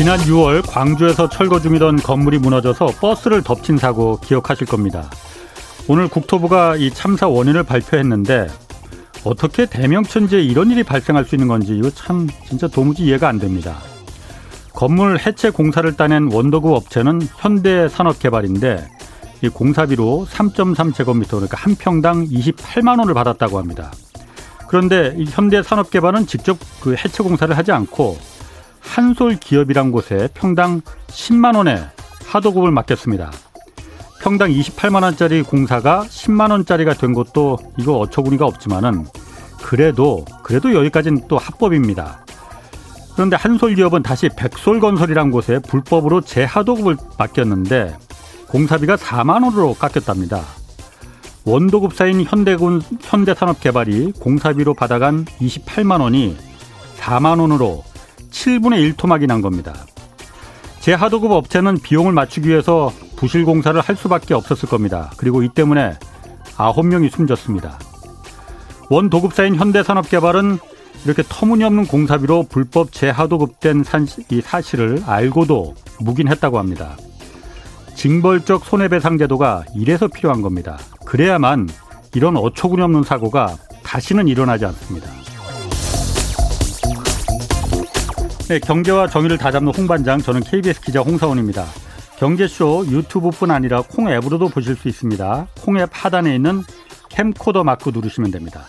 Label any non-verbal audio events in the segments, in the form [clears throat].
지난 6월 광주에서 철거 중이던 건물이 무너져서 버스를 덮친 사고 기억하실 겁니다. 오늘 국토부가 이 참사 원인을 발표했는데 어떻게 대명천지에 이런 일이 발생할 수 있는 건지 이거 참 진짜 도무지 이해가 안 됩니다. 건물 해체 공사를 따낸 원더구 업체는 현대산업개발인데 이 공사비로 3.3제곱미터 그러니까 한 평당 28만 원을 받았다고 합니다. 그런데 이 현대산업개발은 직접 그 해체 공사를 하지 않고 한솔 기업이란 곳에 평당 10만 원에 하도급을 맡겼습니다. 평당 28만 원짜리 공사가 10만 원짜리가 된 것도 이거 어처구니가 없지만은 그래도 그래도 여기까지는 또 합법입니다. 그런데 한솔 기업은 다시 백솔건설이란 곳에 불법으로 재하도급을 맡겼는데 공사비가 4만 원으로 깎였답니다. 원도급사인 현대군 현대산업개발이 공사비로 받아간 28만 원이 4만 원으로 7분의 1토막이 난 겁니다. 재하도급 업체는 비용을 맞추기 위해서 부실 공사를 할 수밖에 없었을 겁니다. 그리고 이 때문에 9명이 숨졌습니다. 원 도급사인 현대산업개발은 이렇게 터무니없는 공사비로 불법 재하도급된 이 사실을 알고도 묵인했다고 합니다. 징벌적 손해배상 제도가 이래서 필요한 겁니다. 그래야만 이런 어처구니 없는 사고가 다시는 일어나지 않습니다. 네, 경제와 정의를 다잡는 홍반장, 저는 KBS 기자 홍사원입니다. 경제쇼 유튜브뿐 아니라 콩 앱으로도 보실 수 있습니다. 콩 앱 하단에 있는 캠코더 마크 누르시면 됩니다.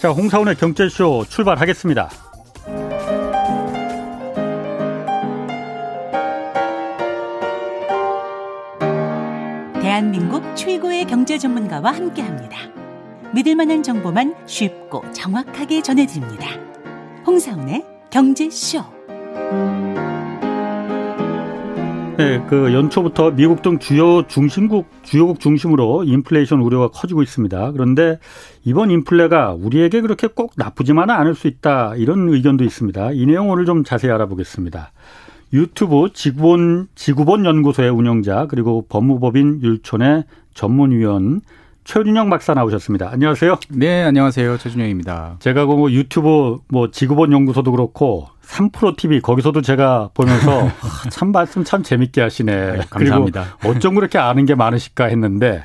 자, 홍사원의 경제쇼 출발하겠습니다. 대한민국 최고의 경제 전문가와 함께합니다. 믿을 만한 정보만 쉽고 정확하게 전해드립니다. 홍사원의 경제쇼. 네, 그 연초부터 미국 등 주요 중심국 주요국 중심으로 인플레이션 우려가 커지고 있습니다. 그런데 이번 인플레가 우리에게 그렇게 꼭 나쁘지만은 않을 수 있다 이런 의견도 있습니다. 이 내용 오늘 좀 자세히 알아보겠습니다. 유튜브 지구본 지구본 연구소의 운영자 그리고 법무법인 율촌의 전문위원 최준영 박사 나오셨습니다. 안녕하세요. 네, 안녕하세요. 최준영입니다. 제가 그뭐 유튜브 뭐 지구본 연구소도 그렇고 3프로 TV 거기서도 제가 보면서 [laughs] 참 말씀 참 재밌게 하시네. 네, 감사합니다. 그리고 어쩜 그렇게 아는 게 많으실까 했는데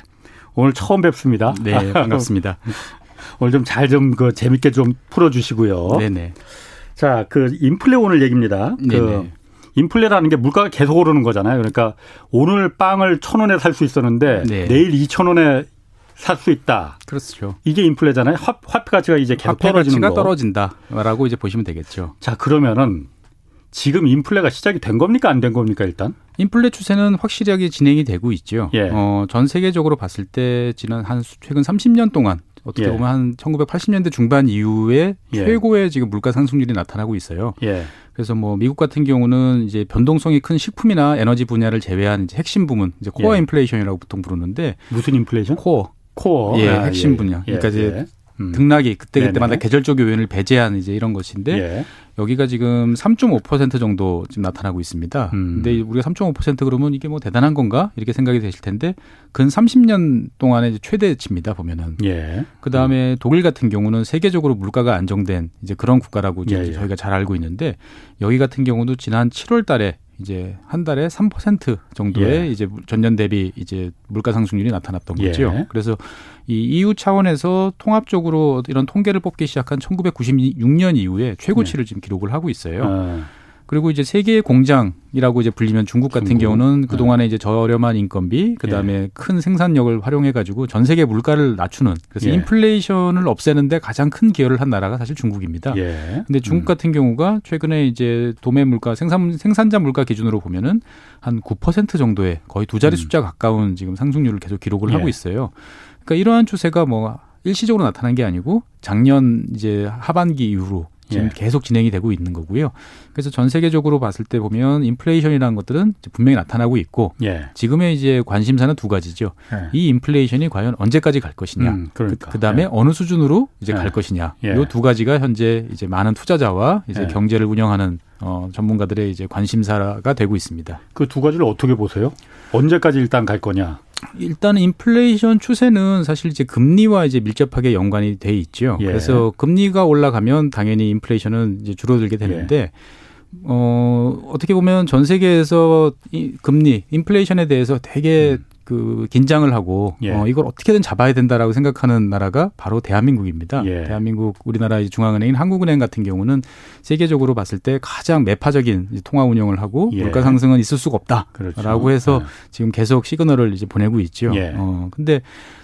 오늘 처음 뵙습니다. 네, 반갑습니다. [laughs] 오늘 좀 잘좀 좀그 재밌게 좀 풀어 주시고요. 네, 네. 자, 그 인플레 오늘 얘기입니다. 그 네네. 인플레라는 게 물가가 계속 오르는 거잖아요. 그러니까 오늘 빵을 천 원에 살 수 있었는데 네. 내일 이천 원에 살 수 있다. 그렇죠. 이게 인플레잖아요. 화, 화폐 가치가 이제 계속 화폐 떨어지는 가치가 거. 떨어진다라고 이제 보시면 되겠죠. 자 그러면은 지금 인플레가 시작이 된 겁니까 안 된 겁니까 일단? 인플레 추세는 확실하게 진행이 되고 있죠. 예. 어, 전 세계적으로 봤을 때 지난 한 최근 30년 동안 어떻게 예. 보면 한 1980년대 중반 이후에 예. 최고의 지금 물가 상승률이 나타나고 있어요. 예. 그래서 뭐 미국 같은 경우는 이제 변동성이 큰 식품이나 에너지 분야를 제외한 핵심 부문, 이제 코어 예. 인플레이션이라고 보통 부르는데 무슨 인플레이션? 코어 코어. 예, 아, 핵심 예. 분야. 예, 그러니까 이제 예. 음. 등락이 그때 그때마다 계절적 요인을 배제한 이제 이런 것인데 예. 여기가 지금 3.5% 정도 지금 나타나고 있습니다. 음. 근데 우리가 3.5% 그러면 이게 뭐 대단한 건가 이렇게 생각이 되실 텐데 근 30년 동안의 최대치입니다 보면은. 예. 그 다음에 음. 독일 같은 경우는 세계적으로 물가가 안정된 이제 그런 국가라고 예, 예. 저희가 잘 알고 있는데 여기 같은 경우도 지난 7월달에 이제 한 달에 3% 정도의 예. 이제 전년 대비 이제 물가 상승률이 나타났던 거죠. 예. 그래서 이 EU 차원에서 통합적으로 이런 통계를 뽑기 시작한 1996년 이후에 최고치를 예. 지금 기록을 하고 있어요. 아. 그리고 이제 세계의 공장이라고 이제 불리면 중국 같은 중국. 경우는 그동안에 네. 이제 저렴한 인건비, 그다음에 예. 큰 생산력을 활용해 가지고 전 세계 물가를 낮추는 그래서 예. 인플레이션을 없애는데 가장 큰 기여를 한 나라가 사실 중국입니다. 예. 근데 중국 음. 같은 경우가 최근에 이제 도매 물가 생산 생산자 물가 기준으로 보면은 한 9% 정도의 거의 두 자리 음. 숫자 가까운 지금 상승률을 계속 기록을 하고 예. 있어요. 그러니까 이러한 추세가 뭐 일시적으로 나타난 게 아니고 작년 이제 하반기 이후로 지금 예. 계속 진행이 되고 있는 거고요. 그래서 전 세계적으로 봤을 때 보면 인플레이션이라는 것들은 분명히 나타나고 있고 예. 지금의 이제 관심사는 두 가지죠. 예. 이 인플레이션이 과연 언제까지 갈 것이냐, 음, 그러니까. 그, 다음에 예. 어느 수준으로 이제 갈 예. 것이냐. 이 두 가지가 현재 이제 많은 투자자와 이제 경제를 운영하는 어, 전문가들의 이제 관심사가 되고 있습니다. 그 두 가지를 어떻게 보세요? 언제까지 일단 갈 거냐? 일단 인플레이션 추세는 사실 이제 금리와 이제 밀접하게 연관이 돼 있죠. 예. 그래서 금리가 올라가면 당연히 인플레이션은 이제 줄어들게 되는데 예. 어, 어떻게 보면 전 세계에서 이 금리, 인플레이션에 대해서 되게 음. 그 긴장을 하고 예. 어, 이걸 어떻게든 잡아야 된다라고 생각하는 나라가 바로 대한민국입니다. 예. 대한민국 우리나라 중앙은행인 한국은행 같은 경우는 세계적으로 봤을 때 가장 매파적인 통화 운영을 하고 예. 물가 상승은 있을 수가 없다라고 그렇죠. 해서 예. 지금 계속 시그널을 이제 보내고 있죠. 예. 어, 근데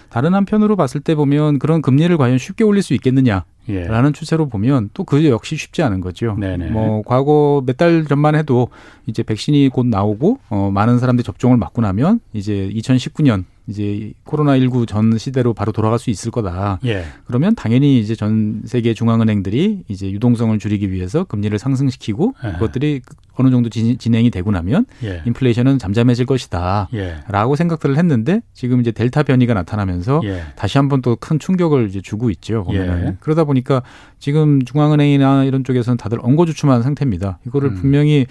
다른 한편으로 봤을 때 보면 그런 금리를 과연 쉽게 올릴 수 있겠느냐 예. 라는 추세로 보면 또 그 역시 쉽지 않은 거죠. 네네. 뭐 과거 몇 달 전만 해도 이제 백신이 곧 나오고 어 많은 사람들이 접종을 맞고 나면 이제 2019년 이제 코로나19 전 시대로 바로 돌아갈 수 있을 거다. 예. 그러면 당연히 이제 전 세계 중앙은행들이 이제 유동성을 줄이기 위해서 금리를 상승시키고 예. 그것들이 어느 정도 진 행이 되고 나면 예. 인플레이션은 잠잠해질 것이다. 예. 라고 생각들을 했는데 지금 이제 델타 변이가 나타나면서 예. 다시 한번 또 큰 충격을 이제 주고 있죠. 보면은. 예. 그러다 보니 까 지금 중앙은행이나 이런 쪽에서는 다들 엉거주춤한 상태입니다. 이거를 음. 분명히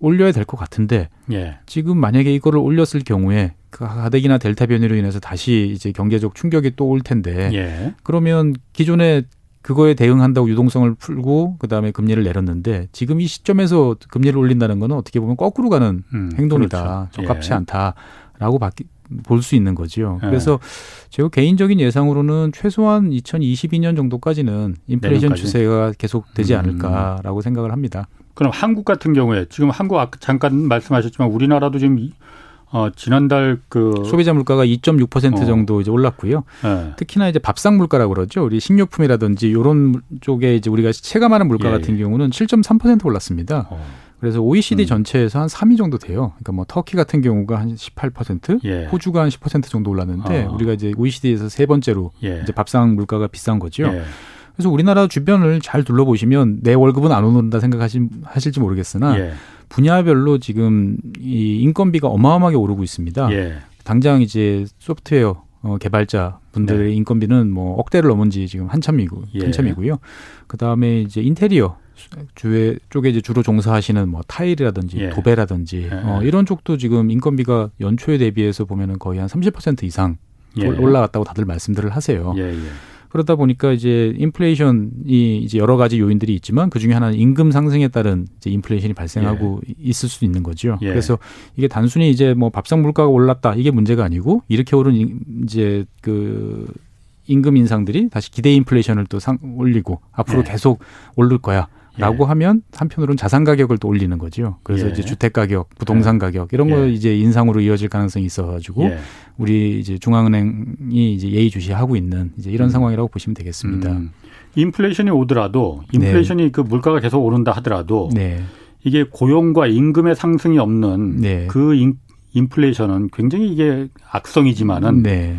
올려야 될 것 같은데 지금 만약에 이거를 올렸을 경우에 그 가덕이나 델타 변이로 인해서 다시 이제 경제적 충격이 또 올 텐데 예. 그러면 기존에 그거에 대응한다고 유동성을 풀고 그다음에 금리를 내렸는데 지금 이 시점에서 금리를 올린다는 거는 어떻게 보면 거꾸로 가는 음, 행동이다. 그렇죠. 적합치 예. 않다라고 볼 수 있는 거지요. 예. 그래서 제가 개인적인 예상으로는 최소한 2022년 정도까지는 인플레이션 내년까지? 추세가 계속 되지 음. 않을까라고 음. 생각을 합니다. 그럼 한국 같은 경우에 지금 한국 아까 잠깐 말씀하셨지만 우리나라도 지금 어, 지난달 그 소비자 물가가 2.6% 어. 정도 이제 올랐고요. 네. 특히나 이제 밥상 물가라고 그러죠. 우리 식료품이라든지 요런 쪽에 이제 우리가 체감하는 물가 예, 같은 예. 경우는 7.3% 올랐습니다. 어. 그래서 OECD 음. 전체에서 한 3위 정도 돼요. 그러니까 뭐 터키 같은 경우가 한 18%, 예. 호주가 한 10% 정도 올랐는데 어. 우리가 이제 OECD에서 세 번째로 예. 이제 밥상 물가가 비싼 거죠. 예. 그래서 우리나라 주변을 잘 둘러보시면 내 월급은 안 오른다 생각하실지 모르겠으나 예. 분야별로 지금 이 인건비가 어마어마하게 오르고 있습니다. 예. 당장 이제 소프트웨어 어, 개발자 분들의 네. 인건비는 뭐 억대를 넘은 지 지금 한참이고 예. 한참이고요. 그 다음에 이제 인테리어 주에 쪽에 이제 주로 종사하시는 뭐 타일이라든지 예. 도배라든지 예. 어, 이런 쪽도 지금 인건비가 연초에 대비해서 보면은 거의 한 30% 이상 예. 올라갔다고 다들 말씀들을 하세요. 예, 예. 그러다 보니까 이제 인플레이션이 이제 여러 가지 요인들이 있지만 그 중에 하나는 임금 상승에 따른 이제 인플레이션이 발생하고 예. 있을 수도 있는 거죠. 예. 그래서 이게 단순히 이제 뭐 밥상 물가가 올랐다 이게 문제가 아니고 이렇게 오른 이제 그 임금 인상들이 다시 기대 인플레이션을 또 상, 올리고 앞으로 예. 계속 오를 거야. 라고 예. 하면 한편으로는 자산 가격을 또 올리는 거죠. 그래서 예. 이제 주택 가격, 부동산 예. 가격 이런 거 예. 이제 인상으로 이어질 가능성이 있어 가지고 예. 우리 이제 중앙은행이 이제 예의주시하고 있는 이제 이런 음. 상황이라고 보시면 되겠습니다. 음. 인플레이션이 오더라도 인플레이션이 네. 그 물가가 계속 오른다 하더라도 네. 이게 고용과 임금의 상승이 없는 네. 그 인, 인플레이션은 굉장히 이게 악성이지만은 네.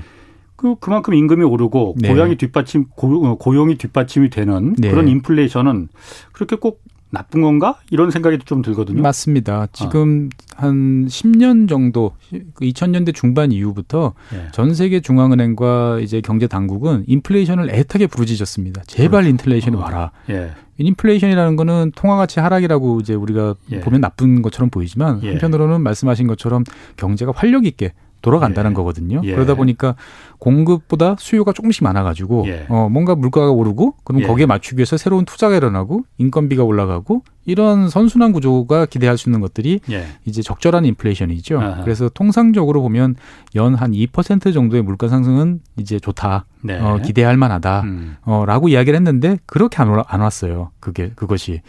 그 그만큼 임금이 오르고 네. 고용이 뒷받침 고, 고용이 뒷받침이 되는 네. 그런 인플레이션은 그렇게 꼭 나쁜 건가? 이런 생각이 좀 들거든요. 맞습니다. 지금 아. 한 10년 정도, 2000년대 그 중반 이후부터 예. 전 세계 중앙은행과 이제 경제 당국은 인플레이션을 애타게 부르짖었습니다. 제발 그렇죠. 인플레이션이 어. 와라. 예. 인플레이션이라는 거는 통화 가치 하락이라고 이제 우리가 예. 보면 나쁜 것처럼 보이지만 예. 한편으로는 말씀하신 것처럼 경제가 활력 있게 돌아간다는 예. 거거든요. 예. 그러다 보니까 공급보다 수요가 조금씩 많아가지고 예. 어 뭔가 물가가 오르고 그럼 예. 거기에 맞추기 위해서 새로운 투자가 일어나고 인건비가 올라가고 이런 선순환 구조가 기대할 수 있는 것들이 예. 이제 적절한 인플레이션이죠. 아하. 그래서 통상적으로 보면 연 한 2% 정도의 물가 상승은 이제 좋다. 네. 어, 기대할 만하다. 음. 어라고 이야기를 했는데 그렇게 안, 올, 안 왔어요. 그게 그것이.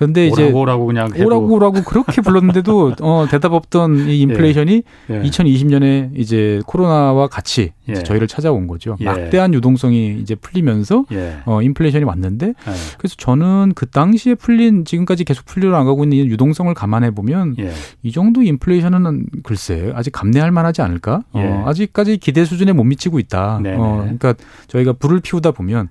근데 이제 오라고 그냥 해도. 오라고라고 그렇게 불렀는데도 [laughs] 어 대답 없던 이 인플레이션이 예. 예. 2020년에 이제 코로나와 같이 예. 저희를 찾아온 거죠. 예. 막대한 유동성이 이제 풀리면서 예. 어 인플레이션이 왔는데 예. 그래서 저는 그 당시에 풀린 지금까지 계속 풀려 나가고 있는 유동성을 감안해 보면 이 정도 인플레이션은 글쎄 아직 감내할 만하지 않을까? 어 아직까지 기대 수준에 못 미치고 있다. 네네. 어 그러니까 저희가 불을 피우다 보면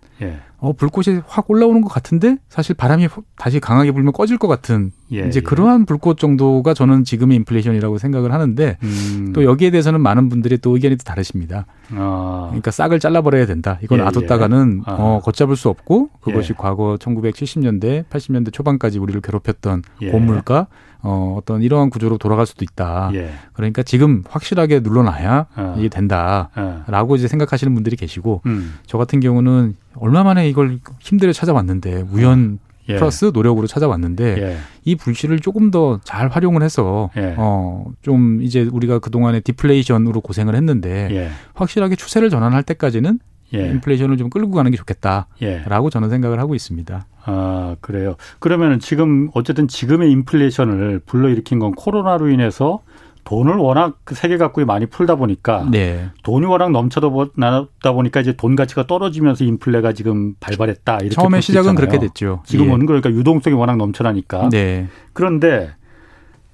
어, 불꽃이 확 올라오는 것 같은데 사실 바람이 다시 강하게 불면 꺼질 것 같은 예, 이제 예. 그러한 불꽃 정도가 저는 지금의 인플레이션이라고 생각을 하는데 음. 또 여기에 대해서는 많은 분들이 또 의견이 또 다르십니다. 아. 그러니까 싹을 잘라버려야 된다. 이건 예, 놔뒀다가는 예. 아. 어, 걷잡을 수 없고 그것이 예. 과거 1970년대, 80년대 초반까지 우리를 괴롭혔던 예. 고물가 어, 어떤 이러한 구조로 돌아갈 수도 있다. 예. 그러니까 지금 확실하게 눌러놔야 어. 이게 된다라고 어. 이제 생각하시는 분들이 계시고 음. 저 같은 경우는 얼마 만에 이걸 힘들어 찾아왔는데 우연 예. 플러스 노력으로 찾아왔는데 예. 이 불씨를 조금 더 잘 활용을 해서 예. 어좀 이제 우리가 그동안에 디플레이션으로 고생을 했는데 예. 확실하게 추세를 전환할 때까지는 예. 인플레이션을 좀 끌고 가는 게 좋겠다라고 예. 저는 생각을 하고 있습니다. 아 그래요. 그러면은 지금 어쨌든 지금의 인플레이션을 불러일으킨 건 코로나로 인해서 돈을 워낙 그 세계 각국이 많이 풀다 보니까 네. 돈이 워낙 넘쳐다 보니까 이제 돈 가치가 떨어지면서 인플레가 지금 발발했다 이렇게 처음에 시작은 그렇게 됐죠. 지금은 예. 그러니까 유동성이 워낙 넘쳐나니까. 네. 그런데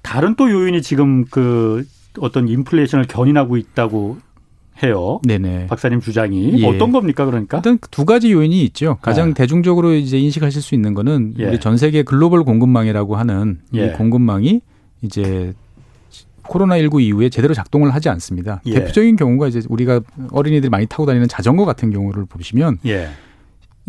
다른 또 요인이 지금 그 어떤 인플레이션을 견인하고 있다고 해요. 네네. 박사님 주장이 예. 어떤 겁니까 그러니까? 일단 두 가지 요인이 있죠. 가장 아. 대중적으로 이제 인식하실 수 있는 거는 예. 우리 전 세계 글로벌 공급망이라고 하는 예. 이 공급망이 이제 코로나19 이후에 제대로 작동을 하지 않습니다. 예. 대표적인 경우가 이제 우리가 어린이들이 많이 타고 다니는 자전거 같은 경우를 보시면 예.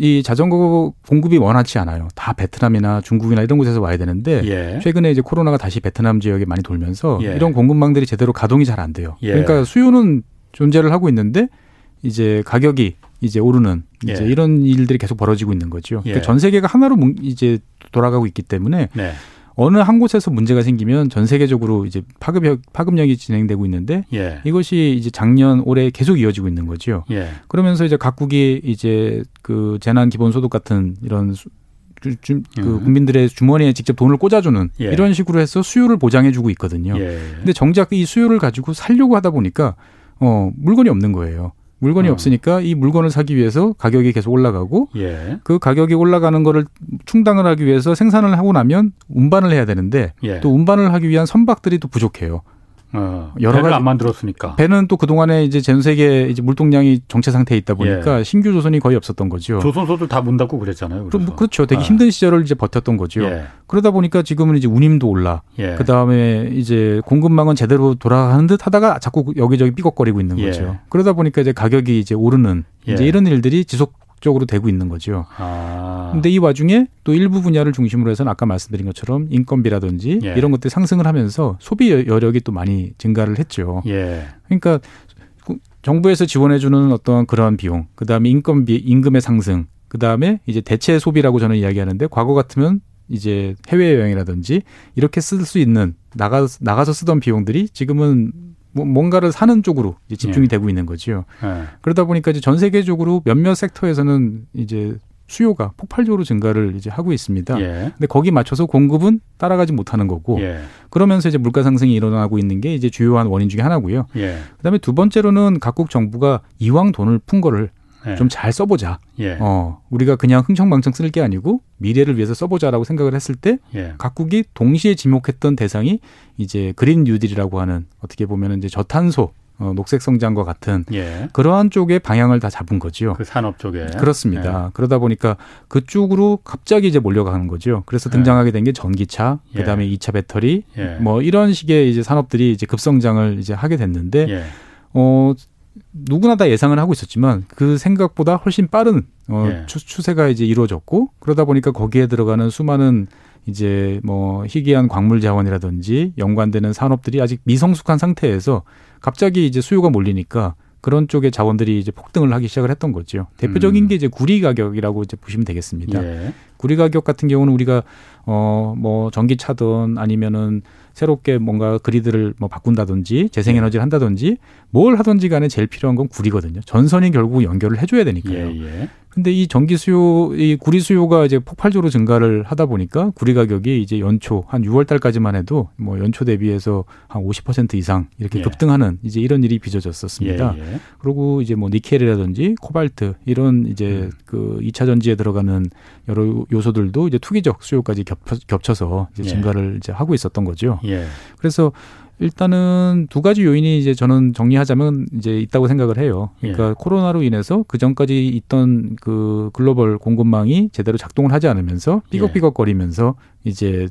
이 자전거 공급이 원활치 않아요. 다 베트남이나 중국이나 이런 곳에서 와야 되는데 예. 최근에 이제 코로나가 다시 베트남 지역에 많이 돌면서 예. 이런 공급망들이 제대로 가동이 잘 안 돼요. 예. 그러니까 수요는 존재를 하고 있는데 이제 가격이 이제 오르는 이제 예. 이런 일들이 계속 벌어지고 있는 거죠. 그러니까 전 세계가 하나로 이제 돌아가고 있기 때문에 네. 어느 한 곳에서 문제가 생기면 전 세계적으로 이제 파급 파급력이 진행되고 있는데 예. 이것이 이제 작년 올해 계속 이어지고 있는 거죠. 예. 그러면서 이제 각국이 이제 그 재난 기본 소득 같은 이런 주, 주, 그 음. 국민들의 주머니에 직접 돈을 꽂아주는 예. 이런 식으로 해서 수요를 보장해주고 있거든요. 예. 근데 정작 이 수요를 가지고 살려고 하다 보니까 어 물건이 없는 거예요. 물건이 어. 없으니까 이 물건을 사기 위해서 가격이 계속 올라가고 예. 그 가격이 올라가는 거를 충당을 하기 위해서 생산을 하고 나면 운반을 해야 되는데 예. 또 운반을 하기 위한 선박들이 또 부족해요. 어, 여러 가지 안 만들었으니까 배는 또 그동안에 이제 전 세계 이제 물동량이 정체 상태에 있다 보니까 예. 신규 조선이 거의 없었던 거죠. 조선소들 다 문 닫고 그랬잖아요. 그, 그렇죠. 되게 아. 힘든 시절을 이제 버텼던 거죠. 예. 그러다 보니까 지금은 이제 운임도 올라. 예. 그 다음에 이제 공급망은 제대로 돌아가는 듯 하다가 자꾸 여기저기 삐걱거리고 있는 거죠. 예. 그러다 보니까 이제 가격이 이제 오르는 이제 예. 이런 일들이 지속 적으로 되고 있는 거죠. 아. 근데 이 와중에 또 일부 분야를 중심으로 해서는 아까 말씀드린 것처럼 인건비라든지 예. 이런 것들이 상승을 하면서 소비 여력이 또 많이 증가를 했죠. 예. 그러니까 정부에서 지원해주는 어떤 그러한 비용, 그 다음에 인건비, 임금의 상승, 그 다음에 이제 대체 소비라고 저는 이야기하는데 과거 같으면 이제 해외 여행이라든지 이렇게 쓸 수 있는 나가 나가서 쓰던 비용들이 지금은 뭐 뭔가를 사는 쪽으로 집중이 예. 되고 있는 거죠. 예. 그러다 보니까 이제 전 세계적으로 몇몇 섹터에서는 이제 수요가 폭발적으로 증가를 이제 하고 있습니다. 예. 근데 거기 맞춰서 공급은 따라가지 못하는 거고 예. 그러면서 이제 물가 상승이 일어나고 있는 게 이제 주요한 원인 중에 하나고요. 예. 그다음에 두 번째로는 각국 정부가 이왕 돈을 푼 거를 예. 좀잘 써보자. 예. 어, 우리가 그냥 흥청망청 쓸 게 아니고 미래를 위해서 써보자라고 생각을 했을 때 예. 각국이 동시에 지목했던 대상이 이제 그린 뉴딜이라고 하는 어떻게 보면 이제 저탄소 어, 녹색 성장과 같은 예. 그러한 쪽의 방향을 다 잡은 거지요. 그 산업 쪽에 그렇습니다. 예. 그러다 보니까 그쪽으로 갑자기 이제 몰려가는 거죠. 그래서 등장하게 된 게 전기차, 예. 그다음에 이차 배터리, 예. 뭐 이런 식의 이제 산업들이 이제 급성장을 이제 하게 됐는데 예. 어 누구나 다 예상을 하고 있었지만 그 생각보다 훨씬 빠른 어, 예. 추세가 이제 이루어졌고 그러다 보니까 거기에 들어가는 수많은 이제 뭐 희귀한 광물 자원이라든지 연관되는 산업들이 아직 미성숙한 상태에서 갑자기 이제 수요가 몰리니까 그런 쪽의 자원들이 이제 폭등을 하기 시작을 했던 거죠. 대표적인 음. 게 이제 구리 가격이라고 이제 보시면 되겠습니다. 예. 구리 가격 같은 경우는 우리가 어 뭐 전기차든 아니면은 새롭게 뭔가 그리드를 뭐 바꾼다든지 재생에너지를 예. 한다든지 뭘 하든지 간에 제일 필요한 건 구리거든요. 전선이 결국 연결을 해줘야 되니까요. 예, 예. 근데 이 전기 수요, 이 구리 수요가 이제 폭발적으로 증가를 하다 보니까 구리 가격이 이제 연초 한 6월 달까지만 해도 뭐 연초 대비해서 한 50% 이상 이렇게 예. 급등하는 이제 이런 일이 빚어졌었습니다. 예, 예. 그리고 이제 뭐 니켈이라든지 코발트 이런 이제 음. 그 2차 전지에 들어가는 여러 요소들도 이제 투기적 수요까지 겹쳐, 서 이제 예. 증가를 이제 하고 있었던 거죠. 예. 그래서 일단은 두 가지 요인이 이제 저는 정리하자면 이제 있다고 생각을 해요. 그러니까 예. 코로나로 인해서 그 전까지 있던 그 글로벌 공급망이 제대로 작동을 하지 않으면서 예. 삐걱삐걱거리면서 이제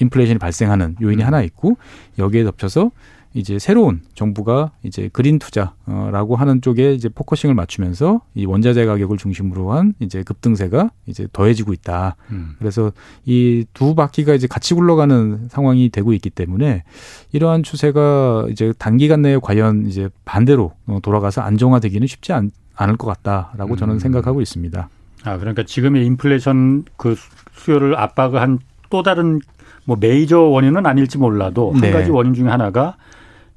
인플레이션이 발생하는 요인이 음. 하나 있고 여기에 덮쳐서 이제 새로운 정부가 이제 그린 투자라고 하는 쪽에 이제 focusing을 맞추면서 이 원자재 가격을 중심으로 한 이제 급등세가 이제 더해지고 있다. 음. 그래서 이 두 바퀴가 이제 같이 굴러가는 상황이 되고 있기 때문에 이러한 추세가 이제 단기간 내에 과연 이제 반대로 돌아가서 안정화되기는 쉽지 않, 않을 것 같다라고 저는 음. 생각하고 있습니다. 아 그러니까 지금의 인플레이션 그 수요를 압박을 한 또 다른 뭐 메이저 원인은 아닐지 몰라도 네. 한 가지 원인 중에 하나가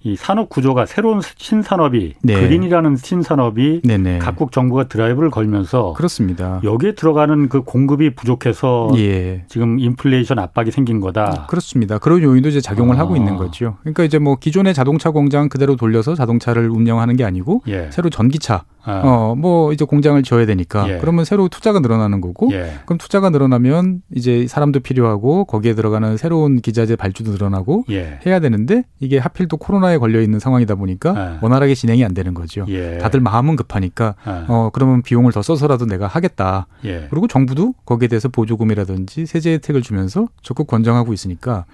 이 산업 구조가 새로운 신산업이 네. 그린이라는 신산업이 네네. 각국 정부가 드라이브를 걸면서 그렇습니다. 여기에 들어가는 그 공급이 부족해서 예. 지금 인플레이션 압박이 생긴 거다. 그렇습니다. 그런 요인도 이제 작용을 아. 하고 있는 거죠. 그러니까 이제 뭐 기존의 자동차 공장 그대로 돌려서 자동차를 운영하는 게 아니고 예. 새로 전기차 아. 어, 뭐 이제 공장을 지어야 되니까 예. 그러면 새로 투자가 늘어나는 거고 예. 그럼 투자가 늘어나면 이제 사람도 필요하고 거기에 들어가는 새로운 기자재 발주도 늘어나고 예. 해야 되는데 이게 하필 또 코로나에 걸려 있는 상황이다 보니까 아. 원활하게 진행이 안 되는 거죠. 예. 다들 마음은 급하니까 아. 어, 그러면 비용을 더 써서라도 내가 하겠다. 예. 그리고 정부도 거기에 대해서 보조금이라든지 세제 혜택을 주면서 적극 권장하고 있으니까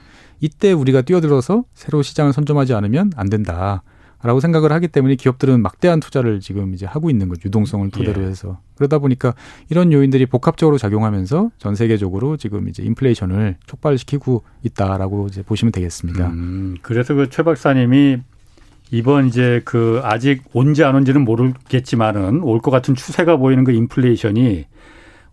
이때 우리가 뛰어들어서 새로 시장을 선점하지 않으면 안 된다. 라고 생각을 하기 때문에 기업들은 막대한 투자를 지금 이제 하고 있는 거죠. 유동성을 토대로 예. 해서. 그러다 보니까 이런 요인들이 복합적으로 작용하면서 전 세계적으로 지금 이제 인플레이션을 촉발시키고 있다라고 이제 보시면 되겠습니다. 음, 그래서 그 최 박사님이 이번 이제 그 아직 온지 안 온지는 모르겠지만은 올 것 같은 추세가 보이는 그 인플레이션이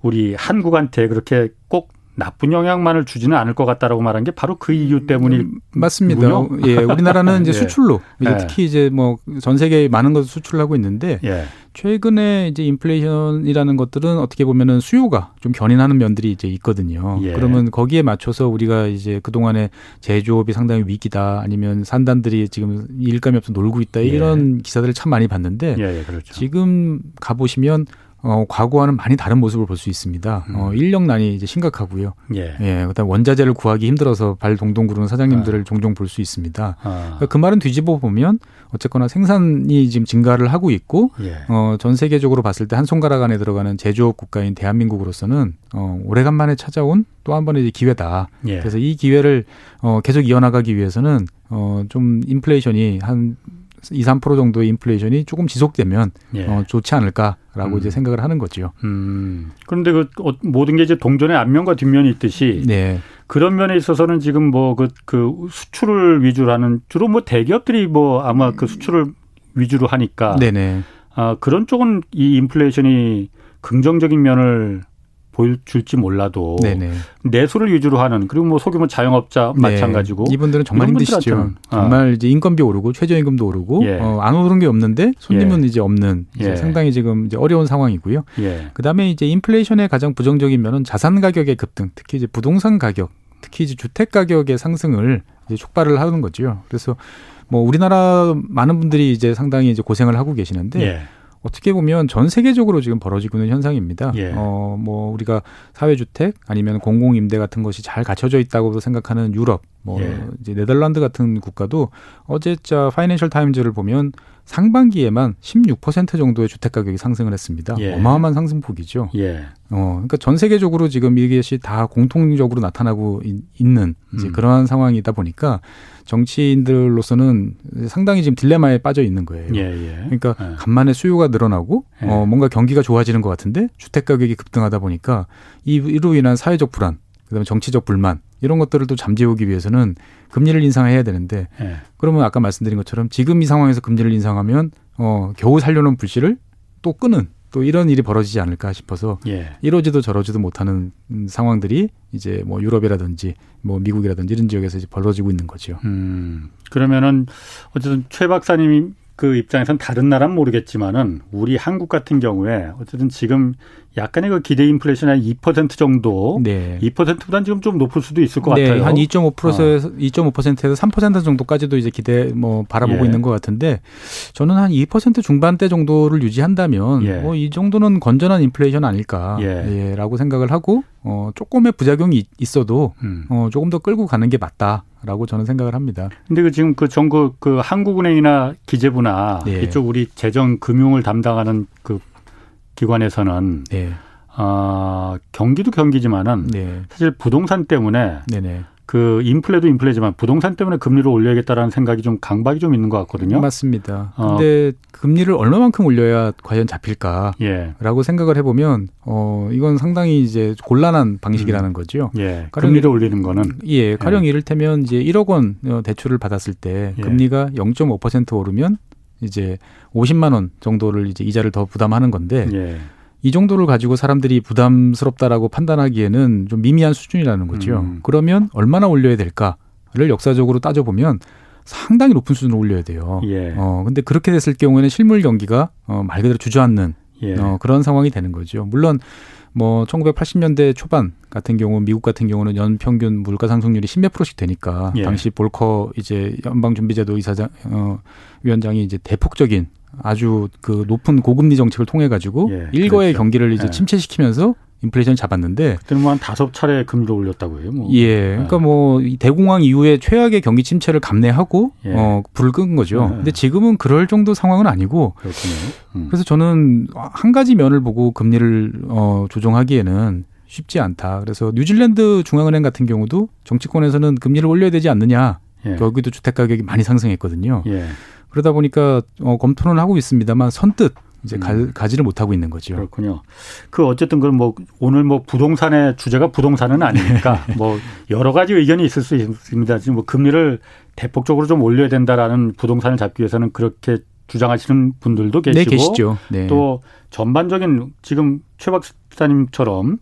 우리 한국한테 그렇게 꼭 나쁜 영향만을 주지는 않을 것 같다라고 말한 게 바로 그 이유 때문이 음, 맞습니다. 예, 우리나라는 이제 [laughs] 예. 수출로 이제 예. 특히 이제 뭐 전 세계에 많은 것을 수출하고 있는데 예. 최근에 이제 인플레이션이라는 것들은 어떻게 보면은 수요가 좀 견인하는 면들이 이제 있거든요. 예. 그러면 거기에 맞춰서 우리가 이제 그 동안에 제조업이 상당히 위기다 아니면 산단들이 지금 일감이 없어 놀고 있다 예. 이런 기사들을 참 많이 봤는데 예, 그렇죠. 지금 가 보시면 어, 과거와는 많이 다른 모습을 볼 수 있습니다. 음. 어, 인력난이 이제 심각하고요. 예. 예. 그다음 원자재를 구하기 힘들어서 발 동동 구르는 사장님들을 아. 종종 볼 수 있습니다. 아. 그러니까 그 말은 뒤집어 보면 어쨌거나 생산이 지금 증가를 하고 있고 예. 어, 전 세계적으로 봤을 때 한 손가락 안에 들어가는 제조업 국가인 대한민국으로서는 어, 오래간만에 찾아온 또 한 번의 기회다. 예. 그래서 이 기회를 어, 계속 이어나가기 위해서는 어, 좀 인플레이션이 한 2, 3% 정도의 인플레이션이 조금 지속되면 예. 어, 좋지 않을까라고 음. 이제 생각을 하는 거죠. 음. 그런데 그 어, 모든 게 이제 동전의 앞면과 뒷면이 있듯이 네. 그런 면에 있어서는 지금 뭐그 그 수출을 위주로 하는 주로 뭐 대기업들이 뭐 아마 그 수출을 위주로 하니까 네네. 아 그런 쪽은 이 인플레이션이 긍정적인 면을 보여줄지 몰라도 네네. 내수를 위주로 하는 그리고 뭐 소규모 자영업자 네. 마찬가지고 이분들은 정말 힘드시죠. 어. 정말 이제 인건비 오르고 최저임금도 오르고 예. 어, 안 오른 게 없는데 손님은 예. 이제 없는 이제 예. 상당히 지금 이제 어려운 상황이고요. 예. 그다음에 이제 인플레이션의 가장 부정적인 면은 자산 가격의 급등, 특히 이제 부동산 가격, 특히 이제 주택 가격의 상승을 이제 촉발을 하는 거죠. 그래서 뭐 우리나라 많은 분들이 이제 상당히 이제 고생을 하고 계시는데. 예. 어떻게 보면 전 세계적으로 지금 벌어지고 있는 현상입니다. 예. 어, 뭐 우리가 사회주택 아니면 공공임대 같은 것이 잘 갖춰져 있다고 생각하는 유럽, 뭐 예. 이제 네덜란드 같은 국가도 어제자 파이낸셜 타임즈를 보면 상반기에만 16% 정도의 주택 가격이 상승을 했습니다. 예. 어마어마한 상승폭이죠. 예. 어, 그러니까 전 세계적으로 지금 이것이 다 공통적으로 나타나고 있는 이제 음. 그러한 상황이다 보니까 정치인들로서는 상당히 지금 딜레마에 빠져 있는 거예요. 예, 예. 그러니까 예. 간만에 수요가 늘어나고 예. 어, 뭔가 경기가 좋아지는 것 같은데 주택 가격이 급등하다 보니까 이로 인한 사회적 불안, 그다음에 정치적 불만 이런 것들을 또 잠재우기 위해서는 금리를 인상해야 되는데 예. 그러면 아까 말씀드린 것처럼 지금 이 상황에서 금리를 인상하면 어, 겨우 살려놓은 불씨를 또 끄는 또 이런 일이 벌어지지 않을까 싶어서 예. 이러지도 저러지도 못하는 상황들이 이제 뭐 유럽이라든지 뭐 미국이라든지 이런 지역에서 이제 벌어지고 있는 거죠. 음, 그러면은 어쨌든 최 박사님이 그 입장에선 다른 나라는 모르겠지만은 우리 한국 같은 경우에 어쨌든 지금 약간의 그 기대 인플레이션 한2% 정도, 네. 2%보다는 지금 좀 높을 수도 있을 것 네, 같아요. 한 2.5%에서 어. 2.5%에서 3% 정도까지도 이제 기대 뭐 바라보고 예. 있는 것 같은데 저는 한 2% 중반대 정도를 유지한다면 예. 뭐이 정도는 건전한 인플레이션 아닐까라고 예. 예, 생각을 하고 어 조금의 부작용이 있어도 음. 어 조금 더 끌고 가는 게 맞다. 라고 저는 생각을 합니다. 근데 그 지금 그 전국 그 한국은행이나 기재부나 네. 이쪽 우리 재정 금융을 담당하는 그 기관에서는 네. 어, 경기도 경기지만은 네. 사실 부동산 때문에 네네. 그 인플레도 인플레지만 부동산 때문에 금리를 올려야겠다라는 생각이 좀 강박이 좀 있는 것 같거든요. 맞습니다. 어. 근데 어. 금리를 얼마만큼 올려야 과연 잡힐까라고 예. 생각을 해보면 어 이건 상당히 이제 곤란한 방식이라는 음. 거죠. 예. 금리를 올리는 거는 예. 가령 예. 이를테면 이제 1억 원 어, 대출을 받았을 때 예. 금리가 0.5% 오르면 이제 50만 원 정도를 이제 이자를 더 부담하는 건데 예. 이 정도를 가지고 사람들이 부담스럽다라고 판단하기에는 좀 미미한 수준이라는 거죠. 음. 그러면 얼마나 올려야 될까를 역사적으로 따져보면 상당히 높은 수준으로 올려야 돼요. 예. 어, 근데 그렇게 됐을 경우에는 실물 경기가 어, 말 그대로 주저앉는 예. 어, 그런 상황이 되는 거죠. 물론 뭐 1980년대 초반 같은 경우 미국 같은 경우는 연 평균 물가 상승률이 10몇 프로씩 되니까 예. 당시 볼커 이제 연방준비제도 이사장 어 위원장이 이제 대폭적인 아주 그 높은 고금리 정책을 통해 가지고 예, 일거의 그렇죠. 경기를 이제 예. 침체시키면서 인플레이션 잡았는데 그때는 뭐 한 다섯 차례 금리를 올렸다고 해요. 뭐. 예, 그러니까 뭐 대공황 이후에 최악의 경기 침체를 감내하고 예. 어 불을 끈 거죠. 예. 근데 지금은 그럴 정도 상황은 아니고 그렇군요. 음. 그래서 저는 한 가지 면을 보고 금리를 어 조정하기에는 쉽지 않다. 그래서 뉴질랜드 중앙은행 같은 경우도 정치권에서는 금리를 올려야 되지 않느냐. 예. 여기도 주택 가격이 많이 상승했거든요. 예. 그러다 보니까 어, 검토는 하고 있습니다만 선뜻 이제 음. 가, 지를 못하고 있는 거죠. 그렇군요. 그 어쨌든 그럼 뭐 오늘 뭐 부동산의 주제가 부동산은 아니니까 [laughs] 뭐 여러 가지 의견이 있을 수 있습니다. 지금 뭐 금리를 대폭적으로 좀 올려야 된다라는 부동산을 잡기 위해서는 그렇게 주장하시는 분들도 네, 계시고 네, 계시죠. 네. 또 전반적인 지금 최 박사님처럼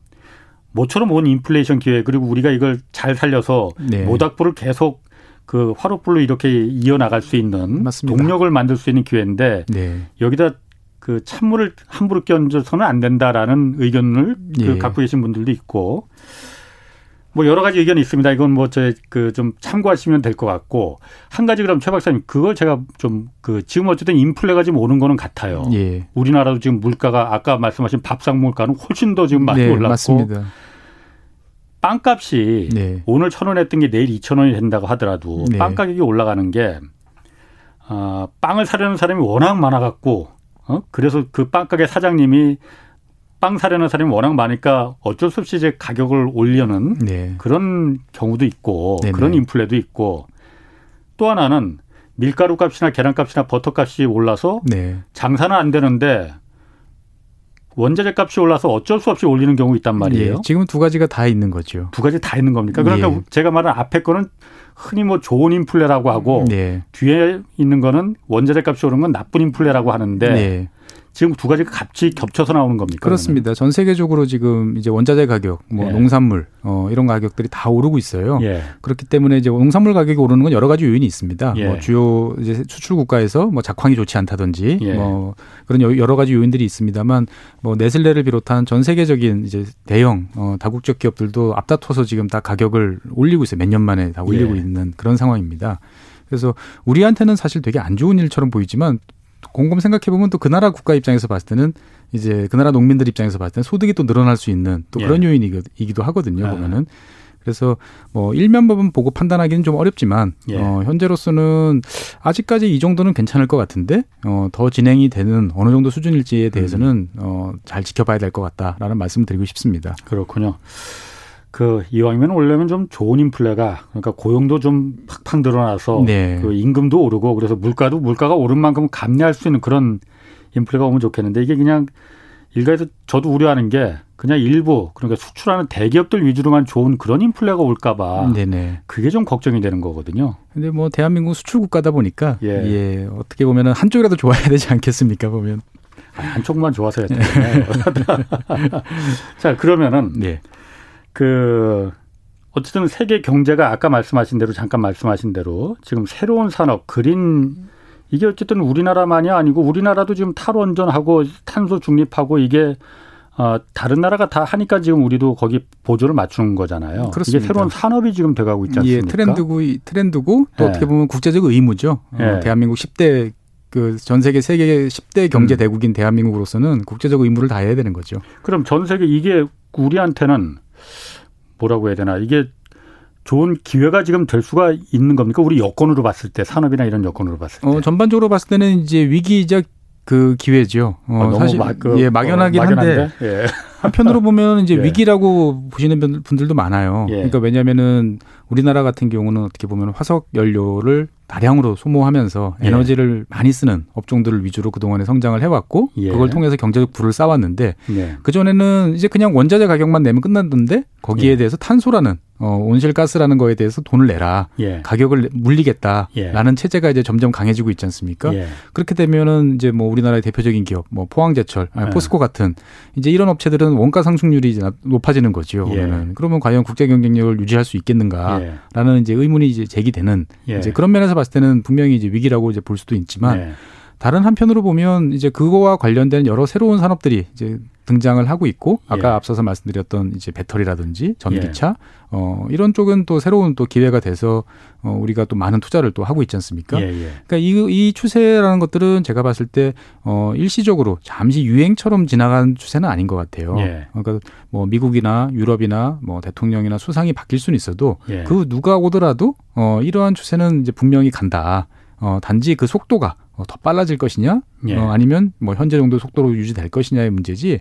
모처럼 온 인플레이션 기회 그리고 우리가 이걸 잘 살려서 네. 모닥불을 계속 그 화롯불로 이렇게 이어나갈 수 있는 맞습니다. 동력을 만들 수 있는 기회인데 네. 여기다 그 찬물을 함부로 끼얹어서는 안 된다라는 의견을 그 예. 그 갖고 계신 분들도 있고 뭐 여러 가지 의견이 있습니다. 이건 뭐저그좀 참고하시면 될 것 같고 한 가지 그럼 최 박사님 그걸 제가 좀 그 지금 어쨌든 인플레가 지금 오는 거는 같아요. 예. 우리나라도 지금 물가가 아까 말씀하신 밥상 물가는 훨씬 더 지금 많이 네, 올랐고 맞습니다. 빵값이 네. 오늘 천 원 했던 게 내일 이천 원이 된다고 하더라도 네. 빵 가격이 올라가는 게 어, 빵을 사려는 사람이 워낙 많아갖고 어? 그래서 그 빵가게 사장님이 빵 사려는 사람이 워낙 많으니까 어쩔 수 없이 이제 가격을 올려는 네. 그런 경우도 있고 네네. 그런 인플레도 있고 또 하나는 밀가루 값이나 계란 값이나 버터 값이 올라서 네. 장사는 안 되는데 원자재 값이 올라서 어쩔 수 없이 올리는 경우 있단 말이에요. 예, 지금 두 가지가 다 있는 거죠. 두 가지 다 있는 겁니까? 그러니까 예. 제가 말한 앞에 거는 흔히 뭐 좋은 인플레라고 하고 네. 뒤에 있는 거는 원자재 값이 오른 건 나쁜 인플레라고 하는데 네. 지금 두 가지가 같이 겹쳐서 나오는 겁니까? 그렇습니다. 그러면? 전 세계적으로 지금 이제 원자재 가격, 뭐 예. 농산물 어 이런 가격들이 다 오르고 있어요. 예. 그렇기 때문에 이제 농산물 가격이 오르는 건 여러 가지 요인이 있습니다. 예. 뭐 주요 이제 수출 국가에서 뭐 작황이 좋지 않다든지 예. 뭐 그런 여러 가지 요인들이 있습니다만 뭐 네슬레를 비롯한 전 세계적인 이제 대형 어 다국적 기업들도 앞다퉈서 지금 다 가격을 올리고 있어요. 몇 년 만에 다 올리고 예. 있는 그런 상황입니다. 그래서 우리한테는 사실 되게 안 좋은 일처럼 보이지만 곰곰 생각해 보면 또 그 나라 국가 입장에서 봤을 때는 이제 그 나라 농민들 입장에서 봤을 때는 소득이 또 늘어날 수 있는 또 그런 예. 요인이기도 하거든요. 아. 보면은 그래서 뭐 일면법은 보고 판단하기는 좀 어렵지만 예. 어, 현재로서는 아직까지 이 정도는 괜찮을 것 같은데 어, 더 진행이 되는 어느 정도 수준일지에 대해서는 음. 어, 잘 지켜봐야 될 것 같다라는 말씀을 드리고 싶습니다. 그렇군요. 그 이왕이면 올려면 좀 좋은 인플레가 그러니까 고용도 좀 팍팍 늘어나서 네. 그 임금도 오르고 그래서 물가도 물가가 오른 만큼 감내할 수 있는 그런 인플레가 오면 좋겠는데 이게 그냥 일가에서 저도 우려하는 게 그냥 일부 그러니까 수출하는 대기업들 위주로만 좋은 그런 인플레가 올까봐 네네. 그게 좀 걱정이 되는 거거든요. 근데 뭐 대한민국 수출 국가다 보니까 예, 예 어떻게 보면은 한쪽이라도 좋아야 되지 않겠습니까 보면 아, 한쪽만 좋아서야 되는 [laughs] [laughs] 자 그러면은 네. 그 어쨌든 세계 경제가 아까 말씀하신 대로 잠깐 말씀하신 대로 지금 새로운 산업 그린 이게 어쨌든 우리나라만이 아니고 우리나라도 지금 탈원전하고 탄소 중립하고 이게 어, 다른 나라가 다 하니까 지금 우리도 거기 보조를 맞추는 거잖아요. 그렇습니다. 이게 새로운 산업이 지금 돼가고 있지 않습니까? 예, 트렌드고 트렌드고 또 예. 어떻게 보면 국제적 의무죠. 어, 예. 대한민국 10대 그전 세계 세계 10대 경제 음. 대국인 대한민국으로서는 국제적 의무를 다해야 되는 거죠. 그럼 전 세계 이게 우리한테는 뭐라고 해야 되나 이게 좋은 기회가 지금 될 수가 있는 겁니까? 우리 여건으로 봤을 때 산업이나 이런 여건으로 봤을 때. 어, 전반적으로 봤을 때는 이제 위기적 그 기회죠. 어, 아, 사실 막, 그, 예 막연하긴 어, 한데 예. 한편으로 보면 이제 [laughs] 예. 위기라고 보시는 분들도 많아요. 예. 그러니까 왜냐하면은 우리나라 같은 경우는 어떻게 보면 화석 연료를 다량으로 소모하면서 예. 에너지를 많이 쓰는 업종들을 위주로 그동안에 성장을 해왔고 예. 그걸 통해서 경제적 부를 쌓았는데 예. 그 전에는 이제 그냥 원자재 가격만 내면 끝났는데 거기에 대해서 탄소라는 어, 온실가스라는 거에 대해서 돈을 내라. 예. 가격을 물리겠다라는 예. 체제가 이제 점점 강해지고 있지 않습니까? 예. 그렇게 되면은 이제 뭐 우리나라의 대표적인 기업, 뭐 포항제철, 아니, 예. 포스코 같은 이제 이런 업체들은 원가 상승률이 이제 높아지는 거지요. 예. 그러면 그러면 과연 국제 경쟁력을 유지할 수 있겠는가라는 예. 이제 의문이 이제 제기되는 이제 그런 면에서 봤을 때는 분명히 이제 위기라고 이제 볼 수도 있지만 다른 한편으로 보면 이제 그거와 관련된 여러 새로운 산업들이 이제 등장을 하고 있고 아까 예. 앞서서 말씀드렸던 이제 배터리라든지 전기차 예. 어 이런 쪽은 또 새로운 또 기회가 돼서 어 우리가 또 많은 투자를 또 하고 있지 않습니까? 예, 예. 그러니까 이, 이 추세라는 것들은 제가 봤을 때어 일시적으로 잠시 유행처럼 지나간 추세는 아닌 것 같아요. 예. 그러니까 뭐 미국이나 유럽이나 뭐 대통령이나 수상이 바뀔 수는 있어도 예. 그 누가 오더라도 어 이러한 추세는 이제 분명히 간다. 어 단지 그 속도가 어, 더 빨라질 것이냐, 예. 어, 아니면 뭐 현재 정도 속도로 유지될 것이냐의 문제지.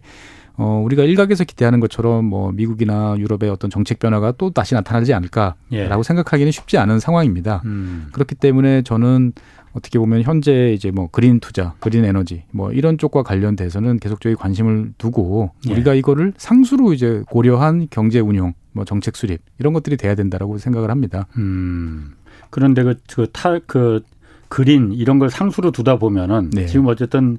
어, 우리가 일각에서 기대하는 것처럼 뭐 미국이나 유럽의 어떤 정책 변화가 또 다시 나타나지 않을까라고 예. 생각하기는 쉽지 않은 상황입니다. 음. 그렇기 때문에 저는 어떻게 보면 현재 이제 뭐 그린 투자, 그린 에너지 뭐 이런 쪽과 관련돼서는 계속적인 관심을 두고 예. 우리가 이거를 상수로 이제 고려한 경제 운용, 뭐 정책 수립 이런 것들이 돼야 된다라고 생각을 합니다. 음. 그런데 그, 그, 탈, 그 그린 이런 걸 상수로 두다 보면은 네. 지금 어쨌든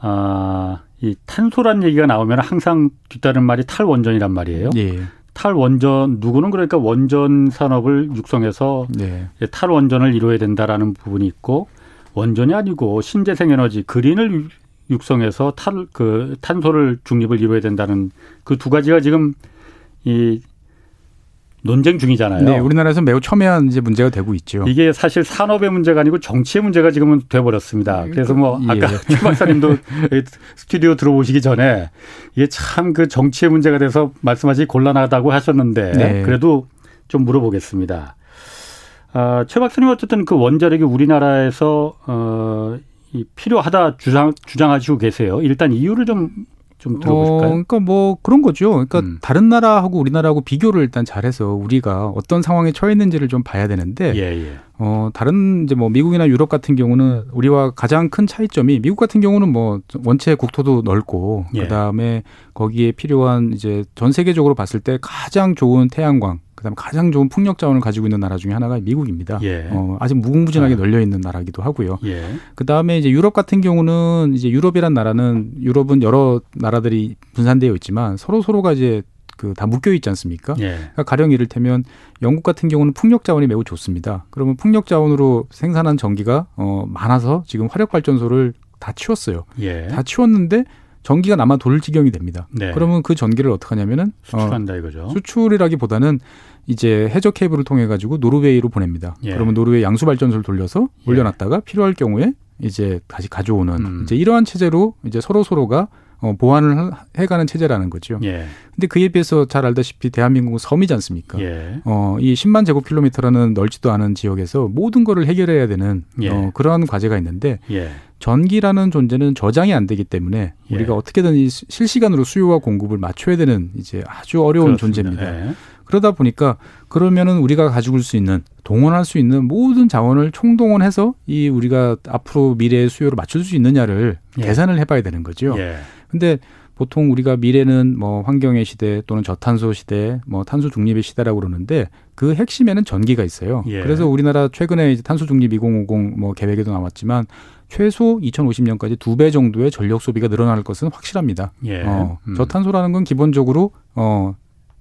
아, 이 탄소란 얘기가 나오면 항상 뒤따른 말이 탈원전이란 말이에요. 네. 탈원전 누구는 그러니까 원전 산업을 육성해서 네. 탈원전을 이루어야 된다라는 부분이 있고 원전이 아니고 신재생 에너지 그린을 육성해서 탈 그 탄소를 중립을 이루어야 된다는 그 두 가지가 지금 이 논쟁 중이잖아요. 네, 우리나라에서 매우 첨예한 이제 문제가 되고 있죠. 이게 사실 산업의 문제가 아니고 정치의 문제가 지금은 돼버렸습니다. 그래서 뭐 예. 아까 [laughs] 최 박사님도 스튜디오 들어오시기 전에 이게 참 그 정치의 문제가 돼서 말씀하시기 곤란하다고 하셨는데 네. 그래도 좀 물어보겠습니다. 아, 최 박사님 어쨌든 그 원자력이 우리나라에서 어, 이 필요하다 주장 주장하시고 계세요. 일단 이유를 좀 좀 들어보실까요? 어, 그러니까 뭐 그런 거죠. 그러니까 음. 다른 나라하고 우리나라하고 비교를 일단 잘해서 우리가 어떤 상황에 처해 있는지를 좀 봐야 되는데 예, 예. 어 다른 이제 뭐 미국이나 유럽 같은 경우는 우리와 가장 큰 차이점이 미국 같은 경우는 뭐 원체 국토도 넓고 예. 그다음에 거기에 필요한 이제 전 세계적으로 봤을 때 가장 좋은 태양광 그다음에 가장 좋은 풍력 자원을 가지고 있는 나라 중에 하나가 미국입니다. 예. 어, 아직 무궁무진하게 아. 널려 있는 나라기도 하고요. 예. 그다음에 이제 유럽 같은 경우는 이제 유럽이란 나라는 유럽은 여러 나라들이 분산되어 있지만 서로 서로가 이제 그 다 묶여 있지 않습니까? 예. 그러니까 가령 이를테면 영국 같은 경우는 풍력 자원이 매우 좋습니다. 그러면 풍력 자원으로 생산한 전기가 어 많아서 지금 화력 발전소를 다 치웠어요. 예. 다 치웠는데 전기가 남아 돌 지경이 됩니다. 네. 그러면 그 전기를 어떻게 하냐면은 수출한다 이거죠. 수출이라기보다는 이제 해저 케이블을 통해 가지고 노르웨이로 보냅니다. 예. 그러면 노르웨이 양수 발전소를 돌려서 예. 올려놨다가 필요할 경우에 이제 다시 가져오는 음. 이제 이러한 체제로 이제 서로 서로가 어, 보완을 해가는 체제라는 거죠. 예. 근데 그에 비해서 잘 알다시피 대한민국은 섬이지 않습니까? 예. 어, 이 10만 제곱킬로미터라는 넓지도 않은 지역에서 모든 거를 해결해야 되는 예. 어, 그러한 과제가 있는데 예. 전기라는 존재는 저장이 안 되기 때문에 예. 우리가 어떻게든 이 실시간으로 수요와 공급을 맞춰야 되는 이제 아주 어려운 그렇습니다. 존재입니다. 예. 그러다 보니까 그러면은 우리가 가지고 올수 있는 동원할 수 있는 모든 자원을 총동원해서 이 우리가 앞으로 미래의 수요를 맞출 수 있느냐를 예. 계산을 해봐야 되는 거죠. 예. 근데 보통 우리가 미래는 뭐 환경의 시대 또는 저탄소 시대, 뭐 탄소 중립의 시대라고 그러는데 그 핵심에는 전기가 있어요. 예. 그래서 우리나라 최근에 이제 탄소 중립 2050 뭐 계획에도 나왔지만 최소 2050년까지 두 배 정도의 전력 소비가 늘어날 것은 확실합니다. 예. 어, 음. 저탄소라는 건 기본적으로 어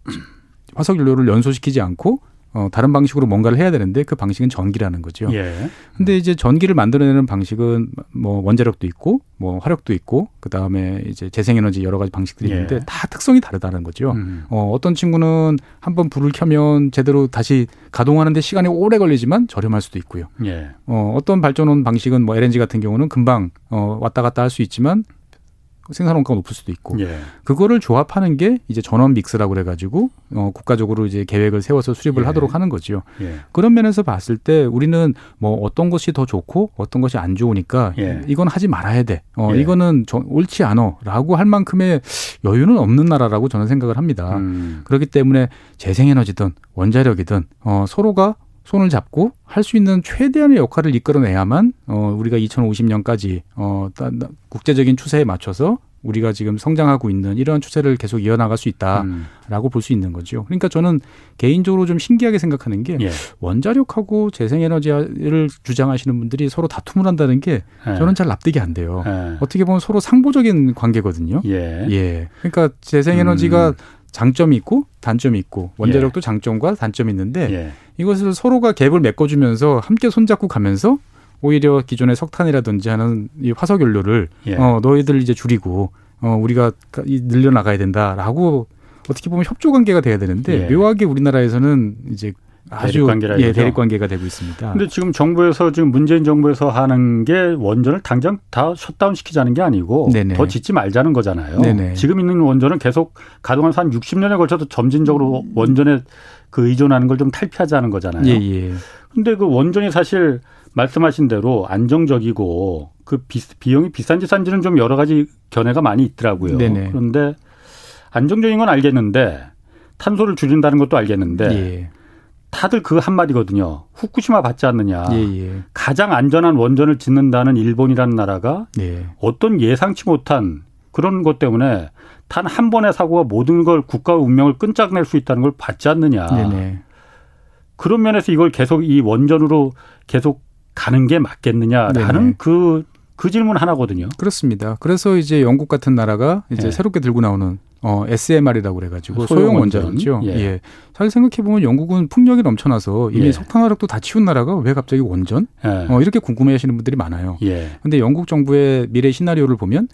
[clears throat] 화석 연료를 연소시키지 않고 어, 다른 방식으로 뭔가를 해야 되는데 그 방식은 전기라는 거죠. 예. 근데 이제 전기를 만들어내는 방식은 뭐 원자력도 있고 뭐 화력도 있고 그 다음에 이제 재생에너지 여러 가지 방식들이 예. 있는데 다 특성이 다르다는 거죠. 음. 어, 어떤 친구는 한번 불을 켜면 제대로 다시 가동하는데 시간이 오래 걸리지만 저렴할 수도 있고요. 예. 어, 어떤 발전원 방식은 뭐 LNG 같은 경우는 금방 어, 왔다 갔다 할 수 있지만 생산 원가가 높을 수도 있고 예. 그거를 조합하는 게 이제 전원 믹스라고 그래가지고 어, 국가적으로 이제 계획을 세워서 수립을 예. 하도록 하는 거죠. 예. 그런 면에서 봤을 때 우리는 뭐 어떤 것이 더 좋고 어떤 것이 안 좋으니까 예. 이건 하지 말아야 돼. 어, 예. 이거는 저, 옳지 않어라고 할 만큼의 여유는 없는 나라라고 저는 생각을 합니다. 음. 그렇기 때문에 재생에너지든 원자력이든 어, 서로가 손을 잡고 할 수 있는 최대한의 역할을 이끌어내야만 어 우리가 2050년까지 어 국제적인 추세에 맞춰서 우리가 지금 성장하고 있는 이러한 추세를 계속 이어나갈 수 있다라고 음. 볼수 있는 거죠. 그러니까 저는 개인적으로 좀 신기하게 생각하는 게 예. 원자력하고 재생에너지를 주장하시는 분들이 서로 다툼을 한다는 게 예. 저는 잘 납득이 안 돼요. 예. 어떻게 보면 서로 상보적인 관계거든요. 예. 예. 그러니까 재생에너지가 음. 장점이 있고 단점이 있고 원자력도 예. 장점과 단점이 있는데 예. 이것을 서로가 갭을 메꿔주면서 함께 손잡고 가면서 오히려 기존의 석탄이라든지 하는 이 화석 연료를 예. 어 너희들 이제 줄이고 어 우리가 늘려 나가야 된다라고 어떻게 보면 협조 관계가 돼야 되는데 예. 묘하게 우리나라에서는 이제 아주 대립관계라 예, 대립관계가 되고 있습니다. 근데 지금 정부에서 지금 문재인 정부에서 하는 게 원전을 당장 다 셧다운 시키자는 게 아니고 네네. 더 짓지 말자는 거잖아요. 네네. 지금 있는 원전은 계속 가동한 한 60년에 걸쳐서 점진적으로 원전에 그 의존하는 걸 좀 탈피하자는 거잖아요. 예, 예. 근데 그 원전이 사실 말씀하신 대로 안정적이고 그 비, 비용이 비싼지 싼지는 좀 여러 가지 견해가 많이 있더라고요. 네네. 그런데 안정적인 건 알겠는데 탄소를 줄인다는 것도 알겠는데 예. 다들 그 한마디거든요. 후쿠시마 받지 않느냐. 예예. 예. 가장 안전한 원전을 짓는다는 일본이라는 나라가 예. 어떤 예상치 못한 그런 것 때문에 단 한 번의 사고가 모든 걸 국가의 운명을 끈짝낼 수 있다는 걸 받지 않느냐. 네네. 그런 면에서 이걸 계속 이 원전으로 계속 가는 게 맞겠느냐라는 그, 그 질문 하나거든요. 그렇습니다. 그래서 이제 영국 같은 나라가 이제 네. 새롭게 들고 나오는 어, SMR이라고 그래가지고 소형, 원전이죠. 예. 예. 잘 생각해 보면 영국은 풍력이 넘쳐나서 이미 예. 석탄 화력도 다 치운 나라가 왜 갑자기 원전? 예. 어, 이렇게 궁금해하시는 분들이 많아요. 그런데 예. 영국 정부의 미래 시나리오를 보면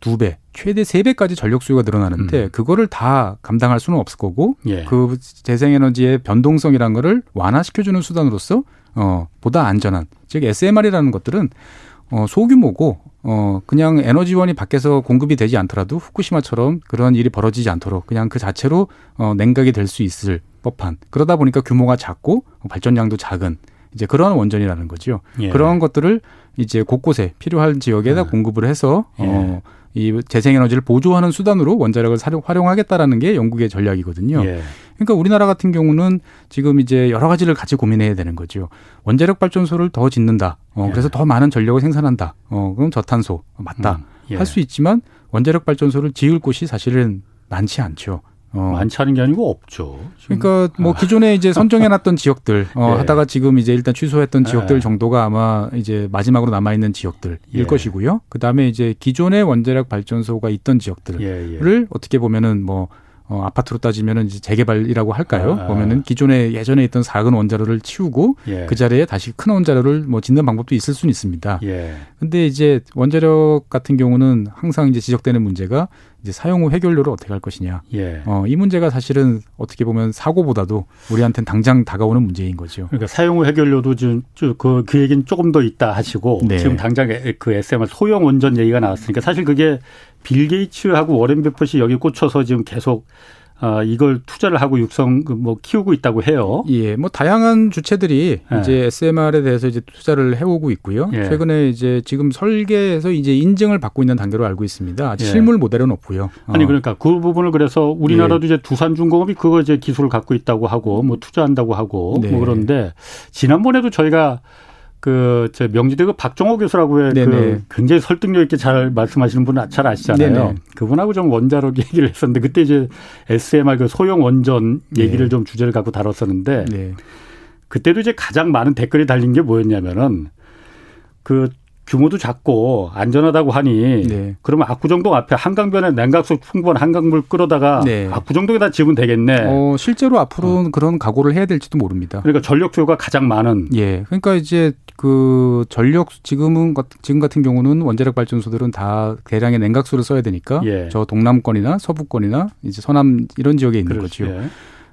두 배, 최대 세 배까지 전력 수요가 늘어나는데 음. 그거를 다 감당할 수는 없을 거고 예. 그 재생에너지의 변동성이라는 거를 완화시켜주는 수단으로서 어, 보다 안전한 즉 SMR이라는 것들은 어, 소규모고 어, 그냥 에너지원이 밖에서 공급이 되지 않더라도 후쿠시마처럼 그런 일이 벌어지지 않도록 그냥 그 자체로 어, 냉각이 될 수 있을 법한 그러다 보니까 규모가 작고 발전량도 작은 이제 그런 원전이라는 거죠. 예. 그런 것들을 이제 곳곳에 필요한 지역에다 아. 공급을 해서 예. 어, 이 재생에너지를 보조하는 수단으로 원자력을 활용하겠다라는 게 영국의 전략이거든요. 예. 그러니까 우리나라 같은 경우는 지금 이제 여러 가지를 같이 고민해야 되는 거죠. 원자력 발전소를 더 짓는다. 어, 예. 그래서 더 많은 전력을 생산한다. 어, 그럼 저탄소 맞다. 음, 예. 할수 있지만 원자력 발전소를 지을 곳이 사실은 많지 않죠. 어. 많지 않은 게 아니고 없죠. 지금. 그러니까 뭐 아. 기존에 이제 [laughs] 선정해놨던 지역들 어, 예. 하다가 지금 이제 일단 취소했던 지역들 예. 정도가 아마 이제 마지막으로 남아 있는 지역들일 예. 것이고요. 그 다음에 이제 기존의 원자력 발전소가 있던 지역들을 예, 예. 어떻게 보면은 뭐 어, 아파트로 따지면은 이제 재개발이라고 할까요? 아, 아. 보면은 기존에 예전에 있던 작은 원자로를 치우고 예. 그 자리에 다시 큰 원자로를 뭐 짓는 방법도 있을 수는 있습니다. 예. 근데 이제 원자력 같은 경우는 항상 이제 지적되는 문제가 이제 사용 후 해결료를 어떻게 할 것이냐. 예. 어, 이 문제가 사실은 어떻게 보면 사고보다도 우리한테는 당장 다가오는 문제인 거죠. 그러니까 사용 후 해결료도 지금 그, 그 얘기는 조금 더 있다 하시고 네. 지금 당장 그 SMR 소형 원전 얘기가 나왔으니까 사실 그게 빌 게이츠하고 워렌 베퍼시 여기 꽂혀서 지금 계속 아, 이걸 투자를 하고 육성 그뭐 키우고 있다고 해요. 예, 뭐 다양한 주체들이 예. 이제 SMR에 대해서 이제 투자를 해오고 있고요. 예. 최근에 이제 지금 설계에서 이제 인증을 받고 있는 단계로 알고 있습니다. 아직 예. 실물 모델은 없고요. 아니 어. 그러니까 그 부분을 그래서 우리나라도 예. 이제 두산중공업이 그거 이제 기술을 갖고 있다고 하고 뭐 투자한다고 하고 네. 뭐 그런데 지난번에도 저희가 그저 명지대 그 박종호 교수라고 해 그 굉장히 설득력 있게 잘 말씀하시는 분은 잘 아시잖아요. 네네. 그분하고 좀 원자력 얘기를 했었는데 그때 이제 SMR 그 소형 원전 얘기를 네. 좀 주제를 갖고 다뤘었는데 네. 그때도 이제 가장 많은 댓글이 달린 게 뭐였냐면은 그 규모도 작고 안전하다고 하니 네. 그러면 압구정동 앞에 한강변에 냉각수 풍부한 한강물 끌어다가 네. 압구정동에다 지으면 되겠네. 어, 실제로 앞으로는 어. 그런 각오를 해야 될지도 모릅니다. 그러니까 전력 수요가 가장 많은. 예. 그러니까 이제 그 전력 지금은 지금 같은 경우는 원자력 발전소들은 다 대량의 냉각수를 써야 되니까 예. 저 동남권이나 서부권이나 이제 서남 이런 지역에 있는 그렇지. 거죠. 예.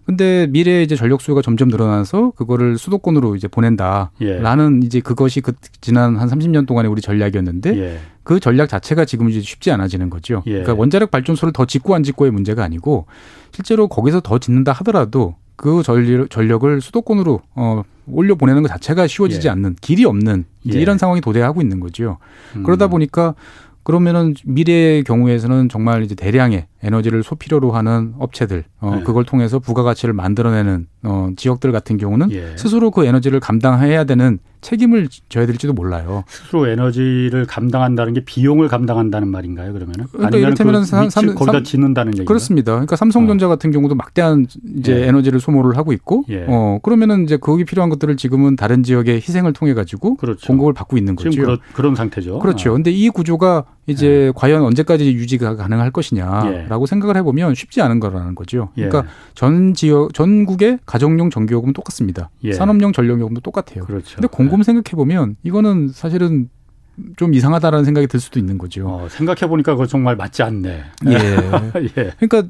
근데 미래에 이제 전력 수요가 점점 늘어나서 그거를 수도권으로 이제 보낸다 라는 예. 이제 그것이 그 지난 한 30년 동안의 우리 전략이었는데 예. 그 전략 자체가 지금 이제 쉽지 않아지는 거죠. 예. 그러니까 원자력 발전소를 더 짓고 안 짓고의 문제가 아니고 실제로 거기서 더 짓는다 하더라도 그 전력을 수도권으로 어 올려 보내는 것 자체가 쉬워지지 예. 않는 길이 없는 이제 예. 이런 상황이 도래하고 있는 거죠. 음. 그러다 보니까 그러면은 미래의 경우에서는 정말 이제 대량의 에너지를 소필요로 하는 업체들, 어, 네. 그걸 통해서 부가가치를 만들어내는 어, 지역들 같은 경우는 예. 스스로 그 에너지를 감당해야 되는 책임을 져야 될지도 몰라요. 스스로 에너지를 감당한다는 게 비용을 감당한다는 말인가요? 그러면은 그러니까 이를테면은 그 삼, 거기다 짓는다는 얘기 그렇습니다. 그러니까 삼성전자 어. 같은 경우도 막대한 이제 예. 에너지를 소모를 하고 있고, 예. 어 그러면은 이제 거기 필요한 것들을 지금은 다른 지역의 희생을 통해 가지고 그렇죠. 공급을 받고 있는 거죠. 지금 그런, 그런 상태죠. 그렇죠. 그런데 어. 이 구조가 이제 예. 과연 언제까지 유지가 가능할 것이냐라고 예. 생각을 해보면 쉽지 않은 거라는 거죠. 예. 그러니까 전 지역 전국의 가정용 전기요금은 똑같습니다. 예. 산업용 전력요금도 똑같아요. 그렇죠. 근데 곰곰 생각해 보면 이거는 사실은 좀 이상하다라는 생각이 들 수도 있는 거죠. 어, 생각해 보니까 그거 정말 맞지 않네. 예. [laughs] 예. 그러니까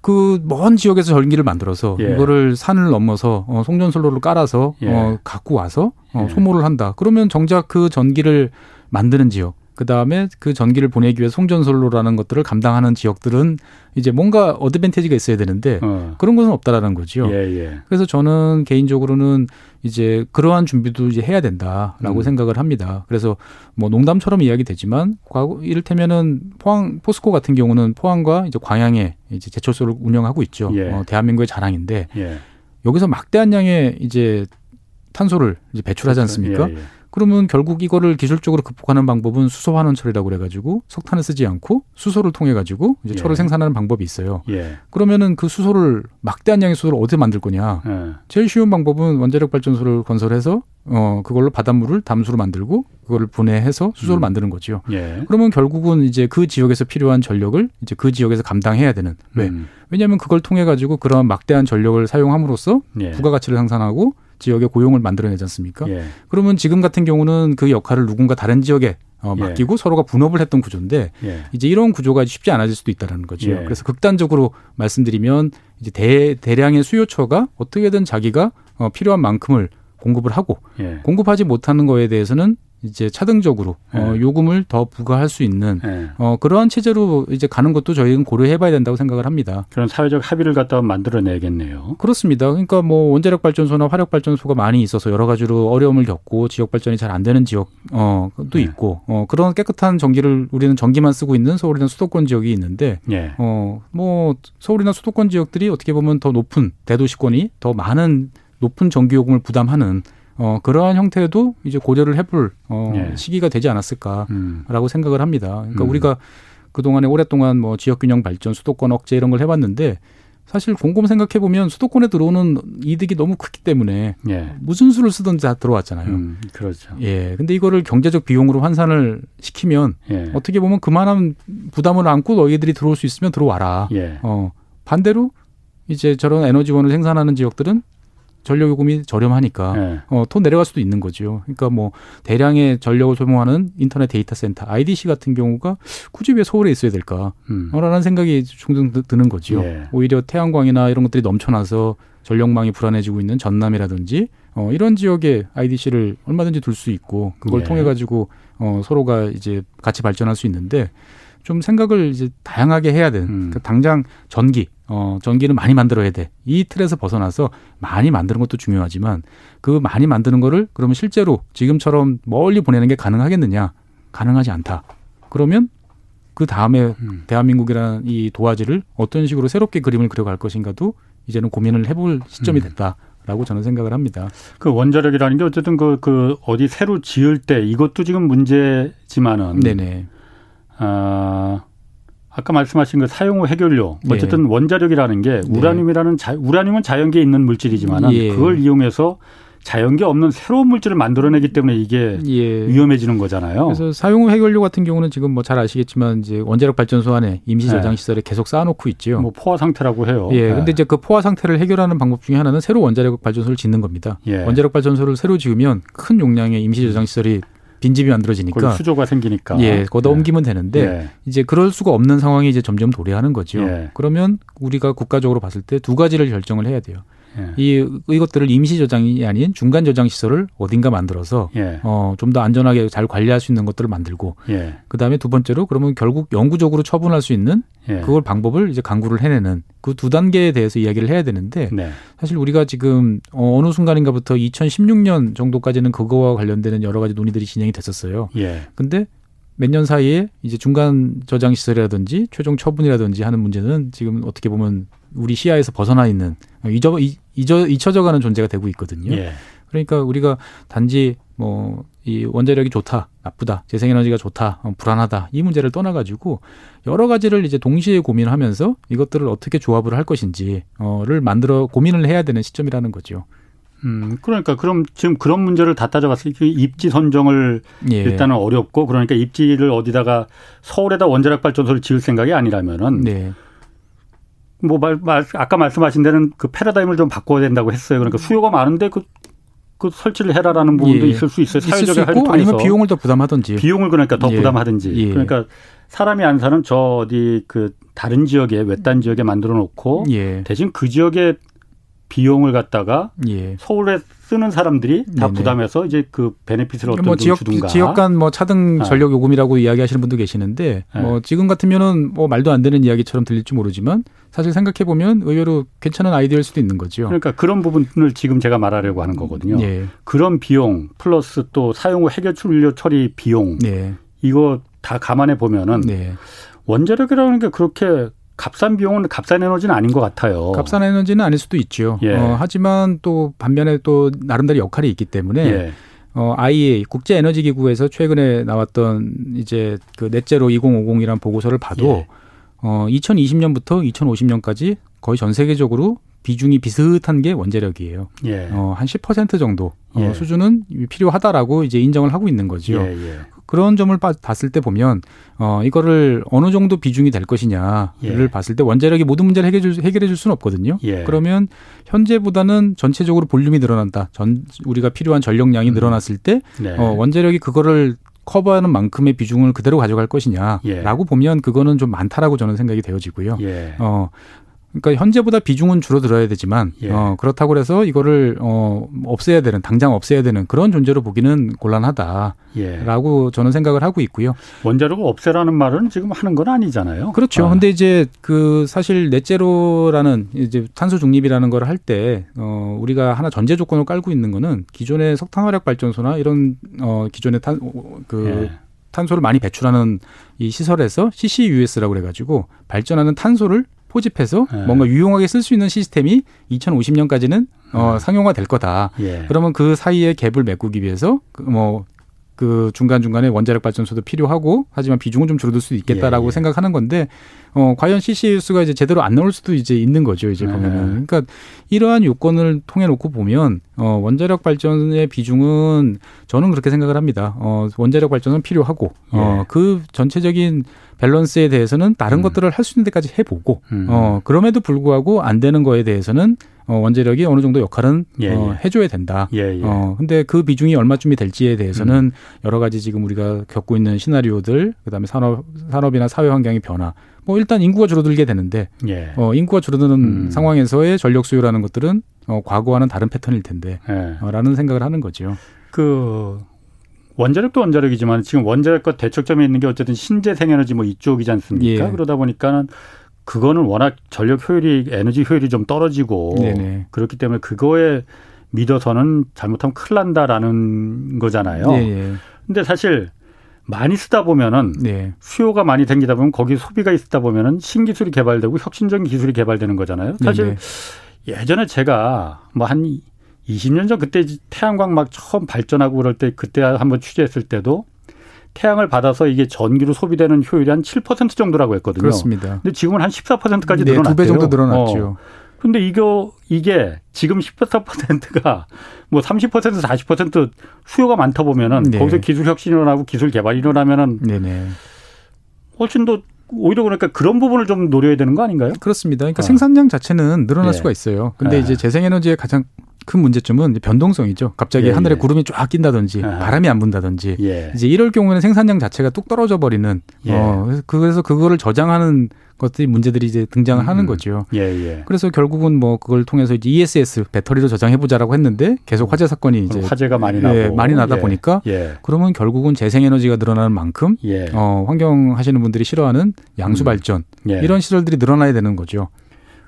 그먼 지역에서 전기를 만들어서 예. 이거를 산을 넘어서 어, 송전솔로를 깔아서 예. 어, 갖고 와서 어, 예. 소모를 한다. 그러면 정작 그 전기를 만드는 지역 그 다음에 그 전기를 보내기 위해 송전솔로라는 것들을 감당하는 지역들은 이제 뭔가 어드밴티지가 있어야 되는데 어. 그런 것은 없다라는 거죠. 예, 예. 그래서 저는 개인적으로는 이제 그러한 준비도 이제 해야 된다라고 음. 생각을 합니다. 그래서 뭐 농담처럼 이야기되지만 과거 이를테면은 포항 포스코 같은 경우는 포항과 이제 광양에 이제 제철소를 운영하고 있죠. 예. 어, 대한민국의 자랑인데 예. 여기서 막대한 양의 이제 탄소를 이제 배출하지 그렇죠. 않습니까? 예, 예. 그러면 결국 이거를 기술적으로 극복하는 방법은 수소 환원 처리라고 그래가지고 석탄을 쓰지 않고 수소를 통해 가지고 이제 예. 철을 생산하는 방법이 있어요. 예. 그러면은 그 수소를 막대한 양의 수소를 어디서 만들 거냐? 예. 제일 쉬운 방법은 원자력 발전소를 건설해서 어 그걸로 바닷물을 담수로 만들고 그거를 분해해서 수소를 음. 만드는 거죠. 예. 그러면 결국은 이제 그 지역에서 필요한 전력을 이제 그 지역에서 감당해야 되는 왜? 음. 왜냐하면 그걸 통해 가지고 그런 막대한 전력을 사용함으로써 예. 부가가치를 상산하고 지역의 고용을 만들어내지 않습니까? 예. 그러면 지금 같은 경우는 그 역할을 누군가 다른 지역에 어, 예. 맡기고 예. 서로가 분업을 했던 구조인데 예. 이제 이런 구조가 쉽지 않아질 수도 있다는 거죠. 예. 그래서 극단적으로 말씀드리면 이제 대, 대량의 수요처가 어떻게든 자기가 어, 필요한 만큼을 공급을 하고 예. 공급하지 못하는 거에 대해서는 이제 차등적으로 네. 어, 요금을 더 부과할 수 있는 네. 어, 그러한 체제로 이제 가는 것도 저희는 고려해봐야 된다고 생각을 합니다. 그런 사회적 합의를 갖다 만들어내겠네요. 그렇습니다. 그러니까 뭐 원자력 발전소나 화력 발전소가 많이 있어서 여러 가지로 어려움을 겪고 지역 발전이 잘 안 되는 지역도 어, 네. 있고 어, 그런 깨끗한 전기를 우리는 전기만 쓰고 있는 서울이나 수도권 지역이 있는데 네. 어, 뭐 서울이나 수도권 지역들이 어떻게 보면 더 높은 대도시권이 더 많은 높은 전기요금을 부담하는 어, 그러한 형태도 이제 고려를 해볼 어, 예. 시기가 되지 않았을까라고 음. 생각을 합니다. 그러니까 음. 우리가 그동안에 오랫동안 뭐 지역균형 발전, 수도권 억제 이런 걸 해봤는데 사실 곰곰 생각해 보면 수도권에 들어오는 이득이 너무 크기 때문에 예. 무슨 수를 쓰든지 다 들어왔잖아요. 음, 그렇죠. 예. 근데 이거를 경제적 비용으로 환산을 시키면 예. 어떻게 보면 그만한 부담을 안고 너희들이 들어올 수 있으면 들어와라. 예. 어, 반대로 이제 저런 에너지원을 생산하는 지역들은 전력 요금이 저렴하니까 네. 어, 돈 내려갈 수도 있는 거죠. 그러니까 뭐 대량의 전력을 소모하는 인터넷 데이터 센터 IDC 같은 경우가 굳이 왜 서울에 있어야 될까? 음. 라는 생각이 종종 드는 거죠. 예. 오히려 태양광이나 이런 것들이 넘쳐나서 전력망이 불안해지고 있는 전남이라든지 어, 이런 지역에 IDC를 얼마든지 둘 수 있고 그걸 예. 통해 가지고 어, 서로가 이제 같이 발전할 수 있는데 좀 생각을 이제 다양하게 해야 되는. 음. 그러니까 당장 전기, 어, 전기는 많이 만들어야 돼. 이 틀에서 벗어나서 많이 만드는 것도 중요하지만 그 많이 만드는 거를 그러면 실제로 지금처럼 멀리 보내는 게 가능하겠느냐? 가능하지 않다. 그러면 그 다음에 음. 대한민국이라는 이 도화지를 어떤 식으로 새롭게 그림을 그려갈 것인가도 이제는 고민을 해볼 시점이 음. 됐다. 라고 저는 생각을 합니다. 그 원자력이라는 게 어쨌든 그, 그 어디 새로 지을 때 이것도 지금 문제지만은. 네네. 아, 아까 말씀하신 그 사용 후 해결료 예. 어쨌든 네. 원자력이라는 게 네. 우라늄이라는 자, 우라늄은 자연계에 있는 물질이지만은 예. 그걸 이용해서 자연계 없는 새로운 물질을 만들어내기 때문에 이게 예. 위험해지는 거잖아요. 그래서 사용 후 해결료 같은 경우는 지금 뭐 잘 아시겠지만 이제 원자력 발전소 안에 임시 저장 네. 시설에 계속 쌓아놓고 있죠. 뭐 포화 상태라고 해요. 예. 네. 근데 이제 그 포화 상태를 해결하는 방법 중에 하나는 새로 원자력 발전소를 짓는 겁니다. 예. 원자력 발전소를 새로 지으면 큰 용량의 임시 저장 시설이 빈집이 만들어지니까 수조가 생기니까 예, 거기다 예. 옮기면 되는데 예. 이제 그럴 수가 없는 상황이 이제 점점 도래하는 거죠. 예. 그러면 우리가 국가적으로 봤을 때 두 가지를 결정을 해야 돼요. 예. 이 이것들을 임시 저장이 아닌 중간 저장 시설을 어딘가 만들어서 예. 어좀 더 안전하게 잘 관리할 수 있는 것들을 만들고 예. 그다음에 두 번째로 그러면 결국 영구적으로 처분할 수 있는 예. 그걸 방법을 이제 강구를 해내는 그 두 단계에 대해서 이야기를 해야 되는데 네. 사실 우리가 지금 어, 어느 순간인가부터 2016년 정도까지는 그거와 관련되는 여러 가지 논의들이 진행이 됐었어요. 예. 근데 몇년 사이에 이제 중간 저장 시설이라든지 최종 처분이라든지 하는 문제는 지금 어떻게 보면 우리 시야에서 벗어나 있는 잊어 잊어 잊혀져가는 존재가 되고 있거든요. 예. 그러니까 우리가 단지 뭐 이 원자력이 좋다, 나쁘다, 재생에너지가 좋다, 어, 불안하다 이 문제를 떠나가지고 여러 가지를 이제 동시에 고민하면서 이것들을 어떻게 조합을 할 것인지를 만들어 고민을 해야 되는 시점이라는 거죠. 음, 그러니까 그럼 지금 그런 문제를 다 따져봤을 때 입지 선정을 예. 일단은 어렵고 그러니까 입지를 어디다가 서울에다 원자력 발전소를 지을 생각이 아니라면은 네. 뭐 말, 말, 아까 말씀하신 데는 그 패러다임을 좀 바꿔야 된다고 했어요. 그러니까 수요가 많은데 그, 그 설치를 해라라는 부분도 예. 있을 수 있어요. 사회적인 수 있고 아니면 비용을 더 부담하든지. 비용을 그러니까 더 예. 부담하든지. 예. 그러니까 사람이 안 사는 저 어디 그 다른 지역에 외딴 지역에 만들어 놓고 예. 대신 그 지역에 비용을 갖다가 예. 서울에 쓰는 사람들이 다 네네. 부담해서 이제 그 베네핏을 어떤 뭐 지역, 주든가. 지역 간 뭐 차등 아. 전력 요금이라고 네. 이야기하시는 분도 계시는데 네. 뭐 지금 같으면은 뭐 말도 안 되는 이야기처럼 들릴지 모르지만 사실 생각해 보면 의외로 괜찮은 아이디어일 수도 있는 거죠. 그러니까 그런 부분을 지금 제가 말하려고 하는 거거든요. 네. 그런 비용 플러스 또 사용 후 해결출료 처리 비용 네. 이거 다 감안해 보면은 네. 원자력이라는 게 그렇게 값싼 비용은 값싼 에너지는 아닌 것 같아요. 값싼 에너지는 아닐 수도 있죠. 예. 어, 하지만 또 반면에 또 나름대로 역할이 있기 때문에 예. 어, IEA 국제 에너지 기구에서 최근에 나왔던 이제 그 넷제로 2050이라는 보고서를 봐도 예. 어, 2020년부터 2050년까지 거의 전 세계적으로 비중이 비슷한 게 원자력이에요. 예. 어, 한 10% 정도 어, 예. 수준은 필요하다라고 이제 인정을 하고 있는 거죠. 예, 예. 그런 점을 봤을 때 보면 어 이거를 어느 정도 비중이 될 것이냐를 예. 봤을 때 원자력이 모든 문제를 해결해 줄, 해결해 줄 수는 없거든요. 예. 그러면 현재보다는 전체적으로 볼륨이 늘어난다. 전 우리가 필요한 전력량이 음. 늘어났을 때 네. 어, 원자력이 그거를 커버하는 만큼의 비중을 그대로 가져갈 것이냐라고 예. 보면 그거는 좀 많다라고 저는 생각이 되어지고요. 예. 어 그러니까 현재보다 비중은 줄어들어야 되지만 예. 어, 그렇다고 해서 이거를 어, 없애야 되는 당장 없애야 되는 그런 존재로 보기는 곤란하다라고 예. 저는 생각을 하고 있고요. 원자력을 없애라는 말은 지금 하는 건 아니잖아요. 그렇죠. 아. 근데 이제 그 사실 넷제로라는 이제 탄소 중립이라는 걸 할 때 어, 우리가 하나 전제 조건을 깔고 있는 거는 기존의 석탄 화력 발전소나 이런 어, 기존의 탄그 예. 탄소를 많이 배출하는 이 시설에서 CCUS라고 그래가지고 발전하는 탄소를 포집해서 네. 뭔가 유용하게 쓸 수 있는 시스템이 2050년까지는 어, 음. 상용화 될 거다. 예. 그러면 그 사이에 갭을 메꾸기 위해서 그 뭐, 그 중간중간에 원자력 발전소도 필요하고 하지만 비중은 좀 줄어들 수도 있겠다라고 예, 예. 생각하는 건데 어 과연 CCUS가 이제 제대로 안 나올 수도 이제 있는 거죠 이제 네. 보면은 그러니까 이러한 요건을 통해 놓고 보면 어 원자력 발전의 비중은 저는 그렇게 생각을 합니다 어 원자력 발전은 필요하고 예. 어그 전체적인 밸런스에 대해서는 다른 음. 것들을 할 수 있는 데까지 해보고 음. 어 그럼에도 불구하고 안 되는 거에 대해서는 어, 원자력이 어느 정도 역할은 예, 어, 예. 해줘야 된다. 예, 예, 어, 근데 그 비중이 얼마쯤이 될지에 대해서는 음. 여러 가지 지금 우리가 겪고 있는 시나리오들, 그다음에 산업 산업이나 사회 환경의 변화. 뭐 일단 인구가 줄어들게 되는데, 예. 어, 인구가 줄어드는 음. 상황에서의 전력 수요라는 것들은 어, 과거와는 다른 패턴일 텐데, 예. 어, 라는 생각을 하는 거죠. 그 원자력도 원자력이지만 지금 원자력과 대척점에 있는 게 어쨌든 신재생에너지 뭐 이쪽이지 않습니까? 예. 그러다 보니까는 그거는 워낙 전력 효율이 에너지 효율이 좀 떨어지고 네네. 그렇기 때문에 그거에 믿어서는 잘못하면 큰일 난다라는 거잖아요. 네. 근데 사실 많이 쓰다 보면은 네. 수요가 많이 생기다 보면 거기 소비가 있다 보면은 신기술이 개발되고 혁신적인 기술이 개발되는 거잖아요. 사실 네네. 예전에 제가 뭐 한 20년 전 그때 태양광 막 처음 발전하고 그럴 때 그때 한번 취재했을 때도 태양을 받아서 이게 전기로 소비되는 효율이 한 7% 정도라고 했거든요. 그렇습니다. 근데 지금은 한 14%까지 네, 늘어났대요. 두배 정도 늘어났죠. 어. 근데 이거 이게 지금 14%가 [laughs] 뭐 30% 40% 수요가 많다 보면은 네. 거기서 기술 혁신이 일어나고 기술 개발이 일어나면은 네네. 훨씬 더 오히려 그러니까 그런 부분을 좀 노려야 되는 거 아닌가요? 그렇습니다. 그러니까 어. 생산량 자체는 늘어날 네. 수가 있어요. 근데 네. 이제 재생에너지의 가장 큰 문제점은 변동성이죠. 갑자기 예, 하늘에 예. 구름이 쫙 낀다든지 아하. 바람이 안 분다든지 예. 이제 이럴 경우에는 생산량 자체가 뚝 떨어져 버리는 예. 어 그래서 그거를 저장하는 것들이 문제들이 이제 등장을 음. 하는 거죠. 예, 예. 그래서 결국은 뭐 그걸 통해서 이제 ESS 배터리로 저장해 보자라고 했는데 계속 화재 사건이 이제 화재가 많이 나고 예, 많이 나다 보니까 그러면 결국은 재생 에너지가 늘어나는 만큼 어 환경 하시는 분들이 싫어하는 양수 발전 음. 이런 시설들이 늘어나야 되는 거죠.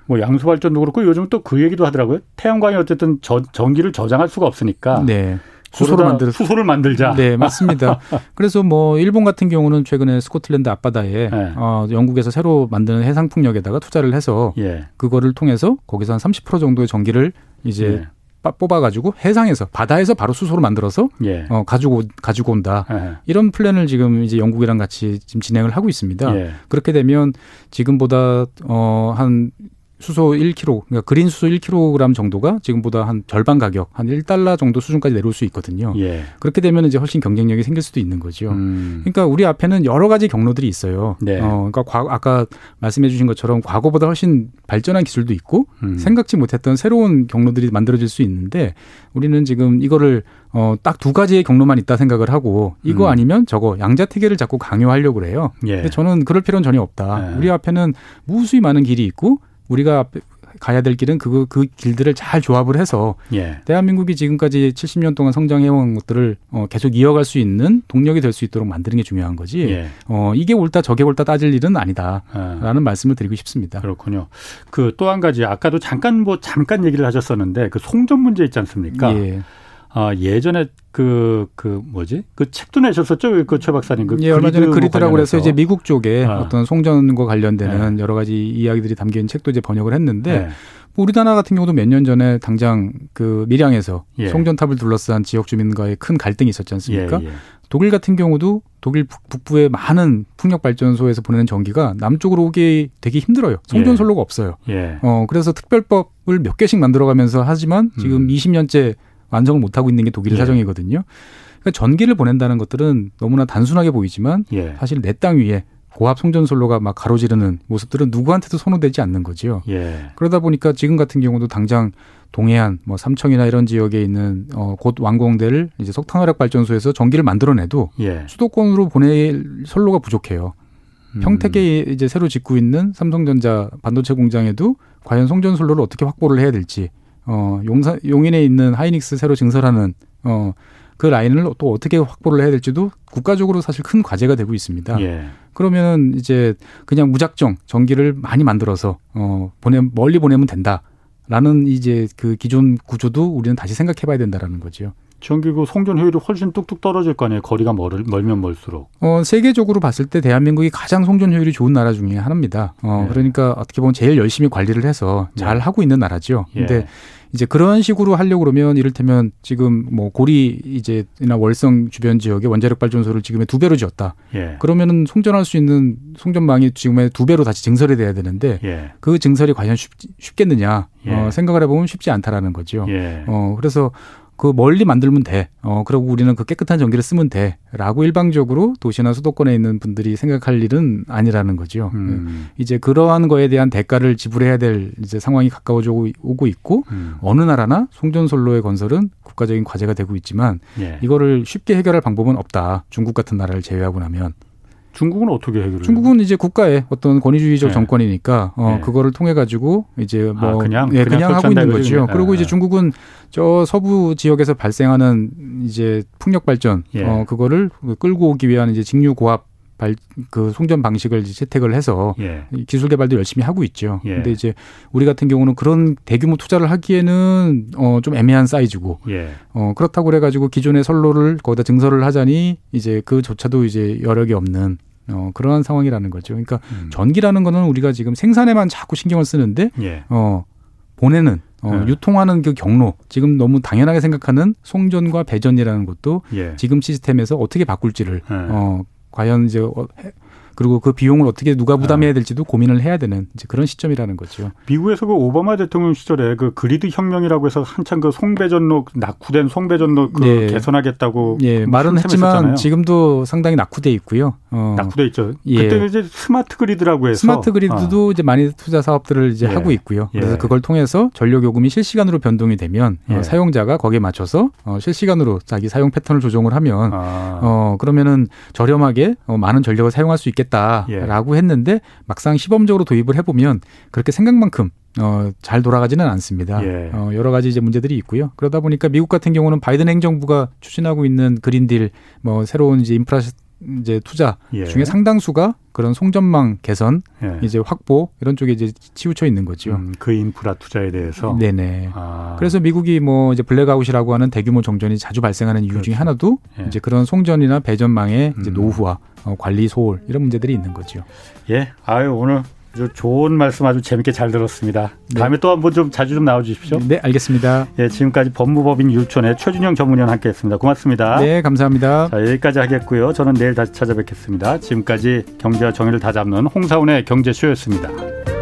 뭐 양수 발전도 그렇고 요즘 또 그 얘기도 하더라고요. 태양광이 어쨌든 저, 전기를 저장할 수가 없으니까 네. 수소를 만들 수소를 만들자. 네, 맞습니다. [laughs] 그래서 뭐 일본 같은 경우는 최근에 스코틀랜드 앞바다에 네. 어, 영국에서 새로 만드는 해상 풍력에다가 투자를 해서 예. 그거를 통해서 거기서 한 30% 정도의 전기를 이제 예. 뽑아가지고 해상에서 바다에서 바로 수소로 만들어서 예. 어, 가지고 가지고 온다 예. 이런 플랜을 지금 이제 영국이랑 같이 지금 진행을 하고 있습니다. 예. 그렇게 되면 지금보다 어 한 수소 1kg, 그러니까 그린 수소 1kg 정도가 지금보다 한 절반 가격, 한 1달러 정도 수준까지 내려올 수 있거든요. 예. 그렇게 되면 이제 훨씬 경쟁력이 생길 수도 있는 거죠. 음. 그러니까 우리 앞에는 여러 가지 경로들이 있어요. 네. 어, 그러니까 과, 아까 말씀해 주신 것처럼 과거보다 훨씬 발전한 기술도 있고 음. 생각지 못했던 새로운 경로들이 만들어질 수 있는데 우리는 지금 이거를 어, 딱 두 가지의 경로만 있다 생각을 하고 이거 음. 아니면 저거 양자태계를 자꾸 강요하려고 그래요. 예. 근데 저는 그럴 필요는 전혀 없다. 예. 우리 앞에는 무수히 많은 길이 있고 우리가 가야 될 길은 그, 그 길들을 잘 조합을 해서 예. 대한민국이 지금까지 70년 동안 성장해온 것들을 어, 계속 이어갈 수 있는 동력이 될 수 있도록 만드는 게 중요한 거지. 예. 어, 이게 옳다 저게 옳다 따질 일은 아니다라는 아. 말씀을 드리고 싶습니다. 그렇군요. 그 또 한 가지 아까도 잠깐 뭐 잠깐 얘기를 하셨었는데 그 송전 문제 있지 않습니까? 예. 아, 예전에 그, 그 뭐지? 그 책도 내셨었죠? 그 최 박사님. 그 예, 얼마 전에 그리드라고 그래서 이제 미국 쪽에 아. 어떤 송전과 관련되는 네. 여러 가지 이야기들이 담긴 책도 이제 번역을 했는데 네. 뭐 우리나라 같은 경우도 몇 년 전에 당장 그 밀양에서 예. 송전탑을 둘러싼 지역 주민과의 큰 갈등이 있었지 않습니까? 예, 예. 독일 같은 경우도 독일 북부의 많은 풍력 발전소에서 보내는 전기가 남쪽으로 오기 되게 힘들어요. 송전선로가 예. 없어요. 예. 어 그래서 특별법을 몇 개씩 만들어가면서 하지만 지금 음. 20년째 완성을 못하고 있는 게 독일의 예. 사정이거든요. 그러니까 전기를 보낸다는 것들은 너무나 단순하게 보이지만 예. 사실 내 땅 위에 고압 송전솔로가 막 가로지르는 모습들은 누구한테도 선호되지 않는 거죠. 예. 그러다 보니까 지금 같은 경우도 당장 동해안, 뭐 삼청이나 이런 지역에 있는 어, 곧 완공될 이제 석탄화력 발전소에서 전기를 만들어내도 예. 수도권으로 보낼 선로가 부족해요. 음. 평택에 이제 새로 짓고 있는 삼성전자 반도체 공장에도 과연 송전솔로를 어떻게 확보를 해야 될지 어, 용사, 용인에 있는 하이닉스 새로 증설하는 어, 그 라인을 또 어떻게 확보를 해야 될지도 국가적으로 사실 큰 과제가 되고 있습니다. 예. 그러면 이제 그냥 무작정 전기를 많이 만들어서 어, 보내 멀리 보내면 된다 라는 이제 그 기존 구조도 우리는 다시 생각해 봐야 된다라는 거죠. 전기구 송전 효율이 훨씬 뚝뚝 떨어질 거 아니에요. 거리가 멀, 멀면 멀수록. 어, 세계적으로 봤을 때 대한민국이 가장 송전 효율이 좋은 나라 중에 하나입니다. 어, 네. 그러니까 어떻게 보면 제일 열심히 관리를 해서 잘 네. 하고 있는 나라죠. 근데 예. 이제 그런 식으로 하려고 그러면 이를테면 지금 뭐 고리 이제나 월성 주변 지역에 원자력 발전소를 지금의 두 배로 지었다. 예. 그러면은 송전할 수 있는 송전망이 지금의 두 배로 다시 증설이 돼야 되는데 예. 그 증설이 과연 쉽, 쉽겠느냐 예. 어, 생각을 해보면 쉽지 않다라는 거죠. 예. 어, 그래서 그 멀리 만들면 돼. 어, 그리고 우리는 그 깨끗한 전기를 쓰면 돼. 라고 일방적으로 도시나 수도권에 있는 분들이 생각할 일은 아니라는 거죠. 음. 네. 이제 그러한 거에 대한 대가를 지불해야 될 이제 상황이 가까워져 오고 있고 음. 어느 나라나 송전솔로의 건설은 국가적인 과제가 되고 있지만 예. 이거를 쉽게 해결할 방법은 없다. 중국 같은 나라를 제외하고 나면. 중국은 어떻게 해결을? 중국은 이제 국가의 어떤 권위주의적 네. 정권이니까 어 네. 그거를 통해 가지고 이제 아, 뭐 아, 그냥 예, 그냥, 그냥 하고 있는 거죠. 네. 그리고 이제 중국은 저 서부 지역에서 발생하는 이제 풍력 발전 예. 어 그거를 끌고 오기 위한 이제 직류 고압 발, 그 송전 방식을 채택을 해서 예. 기술 개발도 열심히 하고 있죠. 예. 근데 이제 우리 같은 경우는 그런 대규모 투자를 하기에는 어, 좀 애매한 사이즈고, 예. 어, 그렇다고 그래가지고 기존의 선로를 거기다 증설을 하자니 이제 그조차도 이제 여력이 없는 어, 그러한 상황이라는 거죠. 그러니까 음. 전기라는 거는 우리가 지금 생산에만 자꾸 신경을 쓰는데, 예. 어, 보내는 어, 네. 유통하는 그 경로 지금 너무 당연하게 생각하는 송전과 배전이라는 것도 예. 지금 시스템에서 어떻게 바꿀지를 네. 어, 과연 이제 어, 그리고 그 비용을 어떻게 누가 부담해야 아. 될지도 고민을 해야 되는 이제 그런 시점이라는 거죠. 미국에서 그 오바마 대통령 시절에 그 그리드 혁명이라고 해서 한참 그 송배전로 낙후된 송배전로 그 네. 개선하겠다고 예, 말은 했지만 지금도 상당히 낙후돼 있고요. 어. 낙후돼 있죠. 예. 그때 이제 스마트 그리드라고 해서 스마트 그리드도 어. 이제 많이 투자 사업들을 이제 예. 하고 있고요. 그래서 예. 그걸 통해서 전력 요금이 실시간으로 변동이 되면 어, 예. 사용자가 거기에 맞춰서 어, 실시간으로 자기 사용 패턴을 조정을 하면 아. 어 그러면은 저렴하게 어, 많은 전력을 사용할 수 있겠 다. 하겠다라고 예. 했는데 막상 시범적으로 도입을 해보면 그렇게 생각만큼 어, 잘 돌아가지는 않습니다. 예. 어, 여러 가지 이제 문제들이 있고요. 그러다 보니까 미국 같은 경우는 바이든 행정부가 추진하고 있는 그린딜, 뭐 새로운 이제 인프라 이제 투자 예. 중에 상당수가 그런 송전망 개선, 예. 이제 확보 이런 쪽에 이제 치우쳐 있는 거죠. 음, 그 인프라 투자에 대해서. 네네. 아. 그래서 미국이 뭐 이제 블랙아웃이라고 하는 대규모 정전이 자주 발생하는 이유 그렇죠. 중에 하나도 예. 이제 그런 송전이나 배전망의 이제 음. 노후화, 어, 관리 소홀 이런 문제들이 있는 거죠. 예. 아유 오늘 좋은 말씀 아주 재밌게 잘 들었습니다. 네. 다음에 또 한번 좀 자주 좀 나와 주십시오. 네, 알겠습니다. 예, 지금까지 법무법인 율촌의 최준영 전문위원 함께했습니다. 고맙습니다. 네, 감사합니다. 자, 여기까지 하겠고요. 저는 내일 다시 찾아뵙겠습니다. 지금까지 경제와 정의를 다잡는 홍사훈의 경제쇼였습니다.